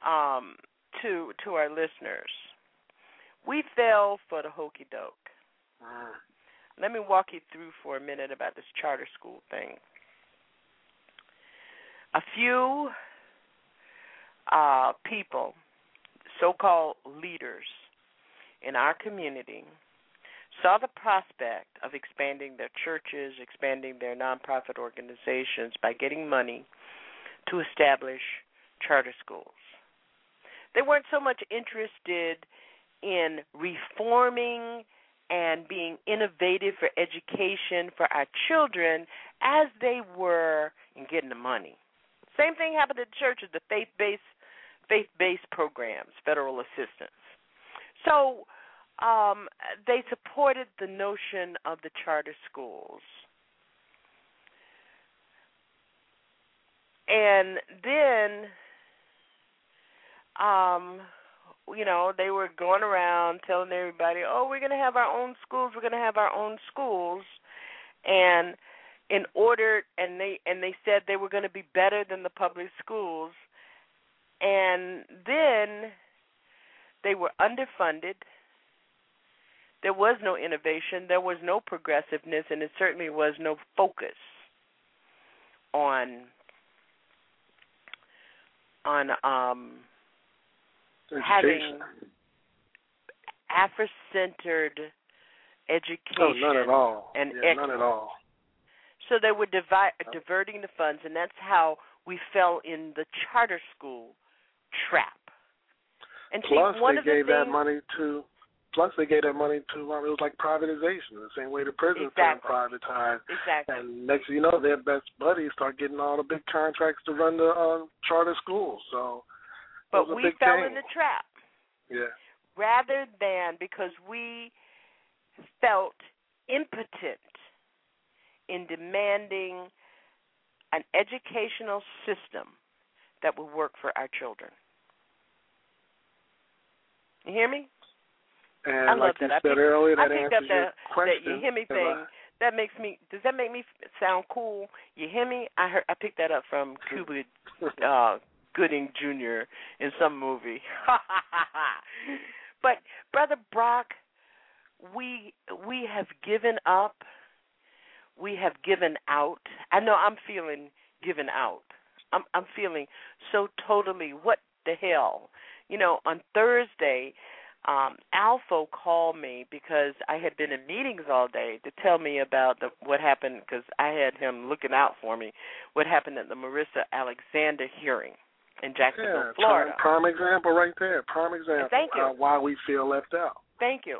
um, to to our listeners. We fell for the hokey doke. Mm. Let me walk you through for a minute about this charter school thing. A few uh, people, so called leaders in our community, saw the prospect of expanding their churches, expanding their nonprofit organizations by getting money to establish charter schools. They weren't so much interested in reforming and being innovative for education for our children as they were in getting the money. Same thing happened at churches, the faith based faith based programs, federal assistance. So um, they supported the notion of the charter schools. And then um you know, they were going around telling everybody, "Oh, we're going to have our own schools. We're going to have our own schools." And in order and they and they said they were going to be better than the public schools. And then they were underfunded. There was no innovation, there was no progressiveness, and it certainly was no focus on on um having Afro-centered education. Oh, none at all. And yeah, none at all. So they were divi- diverting the funds, and that's how we fell in the charter school trap. And plus, see, one they of the gave that money to. Plus, they gave that money to. Um, it was like privatization, the same way the prisons Exactly. privatized. Exactly. And next, thing you know, their best buddies start getting all the big contracts to run the um, charter schools. So, But we fell thing. in the trap. Yeah. rather than because we felt impotent in demanding an educational system that would work for our children. You hear me? And I love like you that. I said picked, earlier, I that picked answers up that, that you hear me thing. I- That makes me. Does that make me sound cool? You hear me? I heard. I picked that up from <laughs> Cuba uh, Gooding Jr. in some movie. <laughs> but brother Brock, we we have given up. We have given out. I know I'm feeling given out. I'm I'm feeling so totally what the hell. You know, on Thursday, um Alpha called me because I had been in meetings all day to tell me about the what happened because I had him looking out for me. What happened at the Marissa Alexander hearing in Jacksonville, yeah, Florida. Prime, prime example right there. Prime example. Thank you. Uh, why we feel left out. Thank you.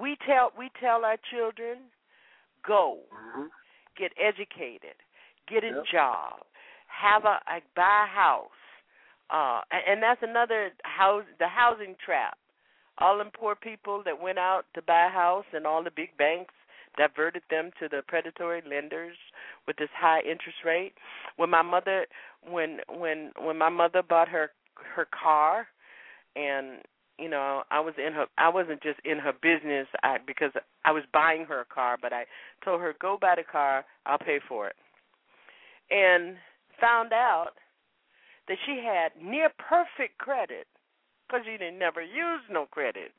We tell we tell our children, go, Mm-hmm. get educated, get a Yep. job, have a, a buy a house, uh, and, and that's another house the housing trap. All them poor people that went out to buy a house, and all the big banks diverted them to the predatory lenders with this high interest rate. When my mother, when when when my mother bought her her car, and you know I was in her I wasn't just in her business I because I was buying her a car but I told her go buy the car I'll pay for it and found out that she had near perfect credit because she didn't never use no credit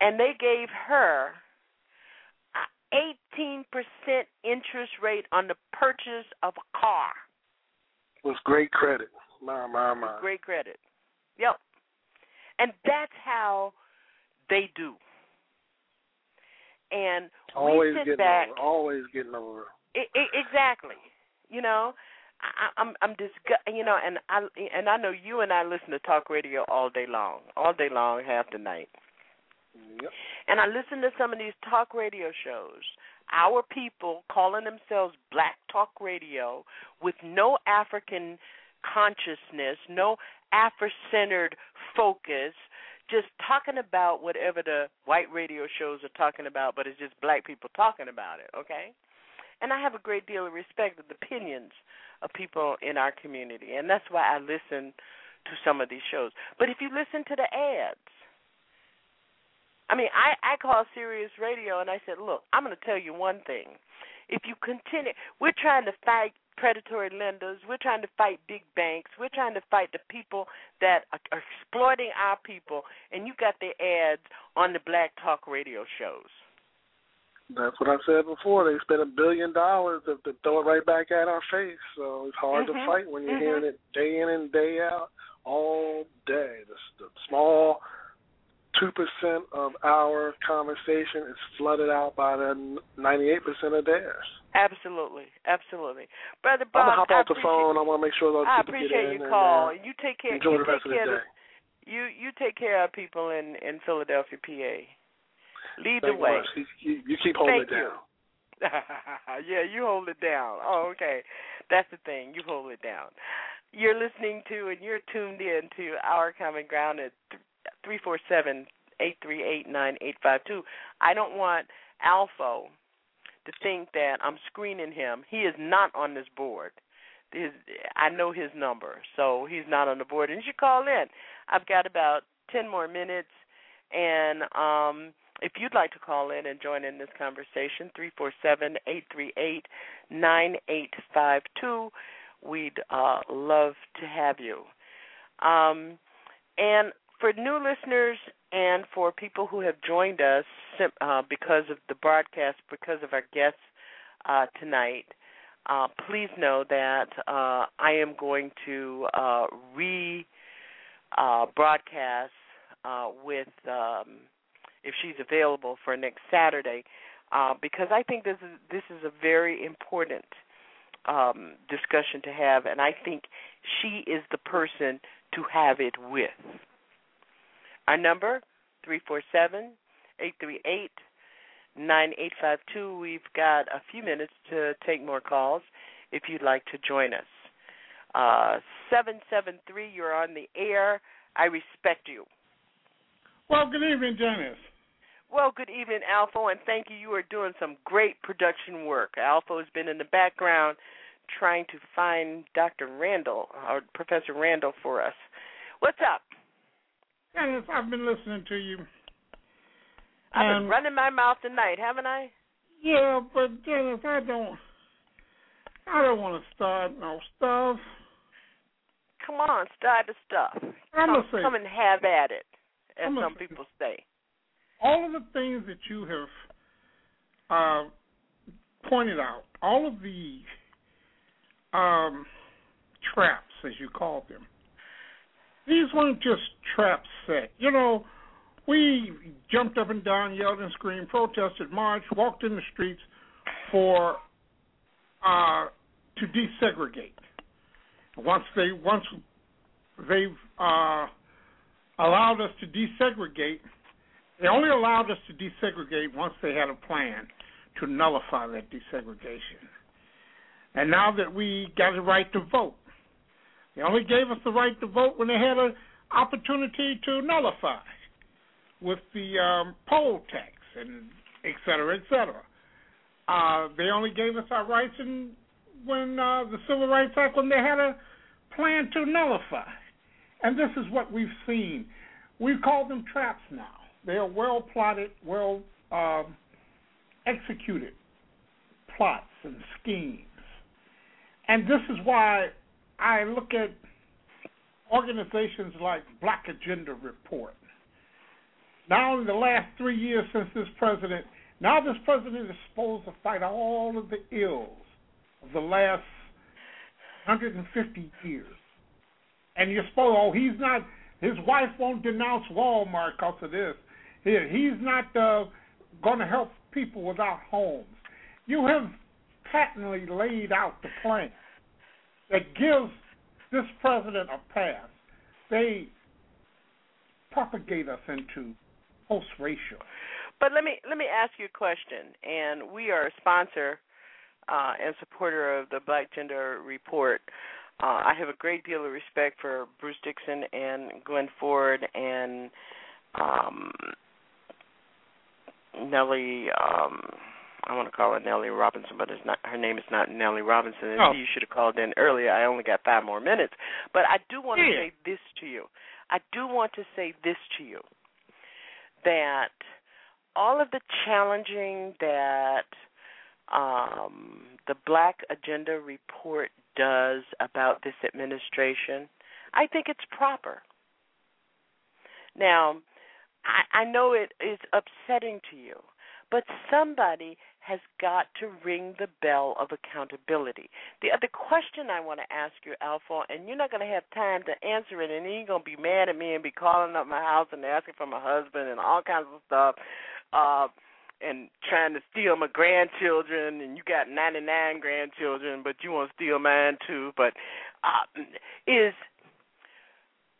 and they gave her 18% interest rate on the purchase of a car Was great credit. My my with my. great credit. Yep. And that's how they do. And Always we sit getting back. over. Always getting over. I, I, exactly. You know, I, I'm I'm disgust. You know, and I and I know you and I listen to talk radio all day long, all day long, half the night. Yep. And I listen to some of these talk radio shows. Our people calling themselves Black Talk Radio with no African consciousness, no Afro-centered focus, just talking about whatever the white radio shows are talking about, but it's just black people talking about it, okay? And I have a great deal of respect of the opinions of people in our community, and that's why I listen to some of these shows. But if you listen to the ads, I mean, I I call Sirius Radio and I said, look, I'm going to tell you one thing. if you continue, we're trying to fight predatory lenders. We're trying to fight big banks. We're trying to fight the people that are exploiting our people. And you got the ads on the black talk radio shows. That's what I said before. They spent a billion dollars to, throw it right back at our face. So it's hard mm-hmm. to fight when you're mm-hmm. hearing it day in and day out, all day. The, the small two percent of our conversation is flooded out by the ninety-eight percent of theirs. Absolutely, absolutely, brother Bob. I'm gonna hop I off the phone. I want to make sure those I people appreciate get in your and, call. uh, you take care. enjoy you the rest of the day. you you take care of people in in Philadelphia, PA. Lead Thank the way. You, you, keep holding Thank it down. <laughs> yeah, you hold it down. Oh, okay. That's the thing. You hold it down. You're listening to and you're tuned in to Our Common Ground at three four seven eight three eight nine eight five two. I don't want Alpha to think that I'm screening him. He is not on this board. His, I know his number, so he's not on the board. And you should call in. I've got about ten more minutes, and um, if you'd like to call in and join in this conversation, three four seven eight three eight nine eight five two. We'd uh, love to have you. Um, and for new listeners and for people who have joined us uh, because of the broadcast, because of our guests uh, tonight, uh, please know that uh, I am going to uh, re uh, broadcast with, um, if she's available for next Saturday, uh, because I think this is this is a very important um, discussion to have, and I think she is the person to have it with. Our number, three four seven eight three eight nine eight five two. We've got a few minutes to take more calls if you'd like to join us. Uh, 773, you're on the air. I respect you. Well, good evening, Janice. Well, good evening, Alpha, and thank you. You are doing some great production work. Alpha has been in the background trying to find Dr. Randall, or Professor Randall, for us. What's up? Janice, I've been listening to you. I've been running my mouth tonight, haven't I? Yeah, but Janice, I don't. I don't want to start no stuff. Come on, start the stuff. I'm come, say- come and have at it, as I'm some people say. All of the things that you have uh, pointed out, all of the um, traps, as you called them, these weren't just traps set. You know, we jumped up and down, yelled and screamed, protested, marched, walked in the streets for uh, to desegregate. Once they once they've uh, allowed us to desegregate, they only allowed us to desegregate once they had a plan to nullify that desegregation. And now that we got the right to vote, they only gave us the right to vote when they had an opportunity to nullify with the um, poll tax and et cetera, et cetera. Uh, they only gave us our rights in, when uh, the Civil Rights Act when they had a plan to nullify. And this is what we've seen. We call them traps now. They are well plotted, well um, executed plots and schemes. And this is why I look at organizations like Black Agenda Report. Now, in the last three years since this president, now this president is supposed to fight all of the ills of the last 150 years. And you're supposed, oh, he's not, his wife won't denounce Walmart because of this. Here, he's not uh, going to help people without homes. You have patently laid out the plan that gives this president a pass. They propagate us into post-racial. But let me let me ask you a question. And we are a sponsor uh, and supporter of the Black Agenda Report. Uh, I have a great deal of respect for Bruce Dixon and Glenn Ford and um, Nellie. Um, I want to call her Nellie Robinson, but it's not. Her name is not Nellie Robinson. And Oh. You should have called in earlier. I only got five more minutes. But I do want to Yeah. say this to you. I do want to say this to you that all of the challenging that um, the Black Agenda report does about this administration, I think it's proper. Now, I, I know it is upsetting to you, but somebody has got to ring the bell of accountability. The other question I want to ask you, Alpha, and you're not going to have time to answer it, and you're going to be mad at me and be calling up my house and asking for my husband and all kinds of stuff. Uh, and trying to steal my grandchildren and you got 99 grandchildren but you want to steal mine too but uh is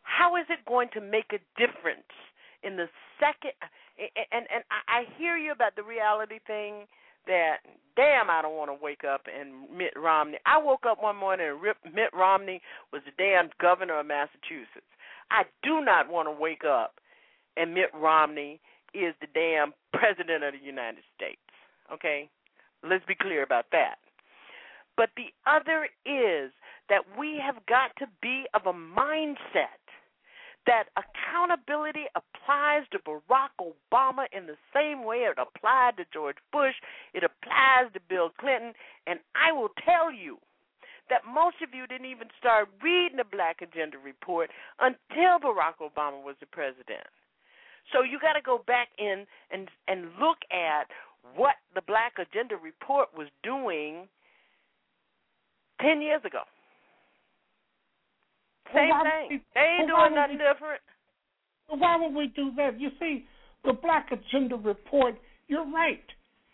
how is it going to make a difference in the second and and I hear you about the reality thing that damn I don't want to wake up and Mitt Romney. I woke up one morning and Mitt Romney was the damn governor of Massachusetts. I do not want to wake up and Mitt Romney is the damn president of the United States. Okay? Let's be clear about that. But the other is that we have got to be of a mindset that accountability applies to Barack Obama in the same way it applied to George Bush, it applies to Bill Clinton, and I will tell you that most of you didn't even start reading the Black Agenda report until Barack Obama was the president. So you got to go back in and and look at what the Black Agenda report was doing ten years ago. Same well, thing. We, they ain't well, doing nothing we, different. Why would we do that? You see, the Black Agenda report. You're right.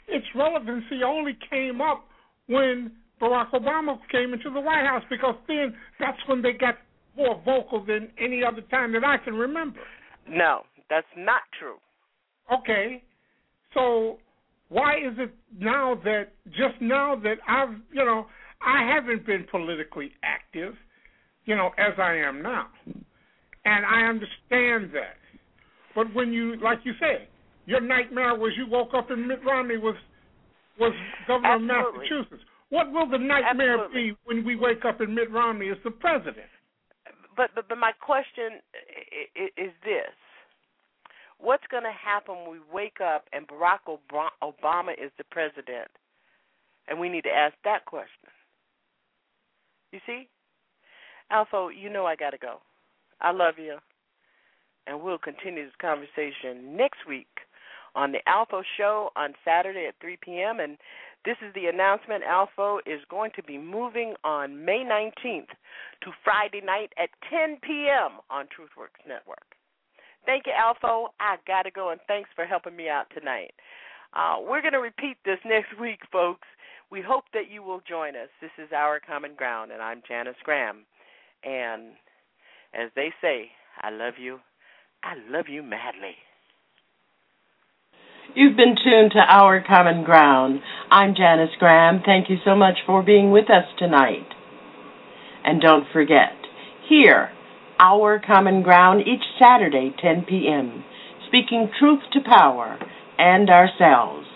Its relevancy only came up when Barack Obama came into the White House because then that's when they got more vocal than any other time that I can remember. No, that's not true. Okay. So why is it now that just now that I've you know I haven't been politically active, you know, as I am now, and I understand that. But when you, like you said, your nightmare was you woke up and Mitt Romney was was governor Absolutely. of Massachusetts. What will the nightmare Absolutely. be when we wake up and Mitt Romney is the president? But but, but my question is this: What's going to happen when we wake up and Barack Obama is the president? And we need to ask that question. You see? Alpha, you know I got to go. I love you. And we'll continue this conversation next week on the Alpha Show on Saturday at 3 p.m. And this is the announcement. Alpha is going to be moving on May 19th to Friday night at 10 p.m. on TruthWorks Network. Thank you, Alpha. I got to go, and thanks for helping me out tonight. Uh, we're going to repeat this <laughs> next week, folks. We hope that you will join us. This is Our Common Ground, and I'm Janice Graham. And as they say, I love you. I love you madly. You've been tuned to Our Common Ground. I'm Janice Graham. Thank you so much for being with us tonight. And don't forget, here, Our Common Ground each Saturday, 10 p.m., speaking truth to power and ourselves,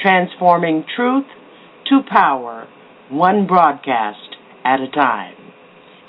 transforming truth to power, one broadcast at a time.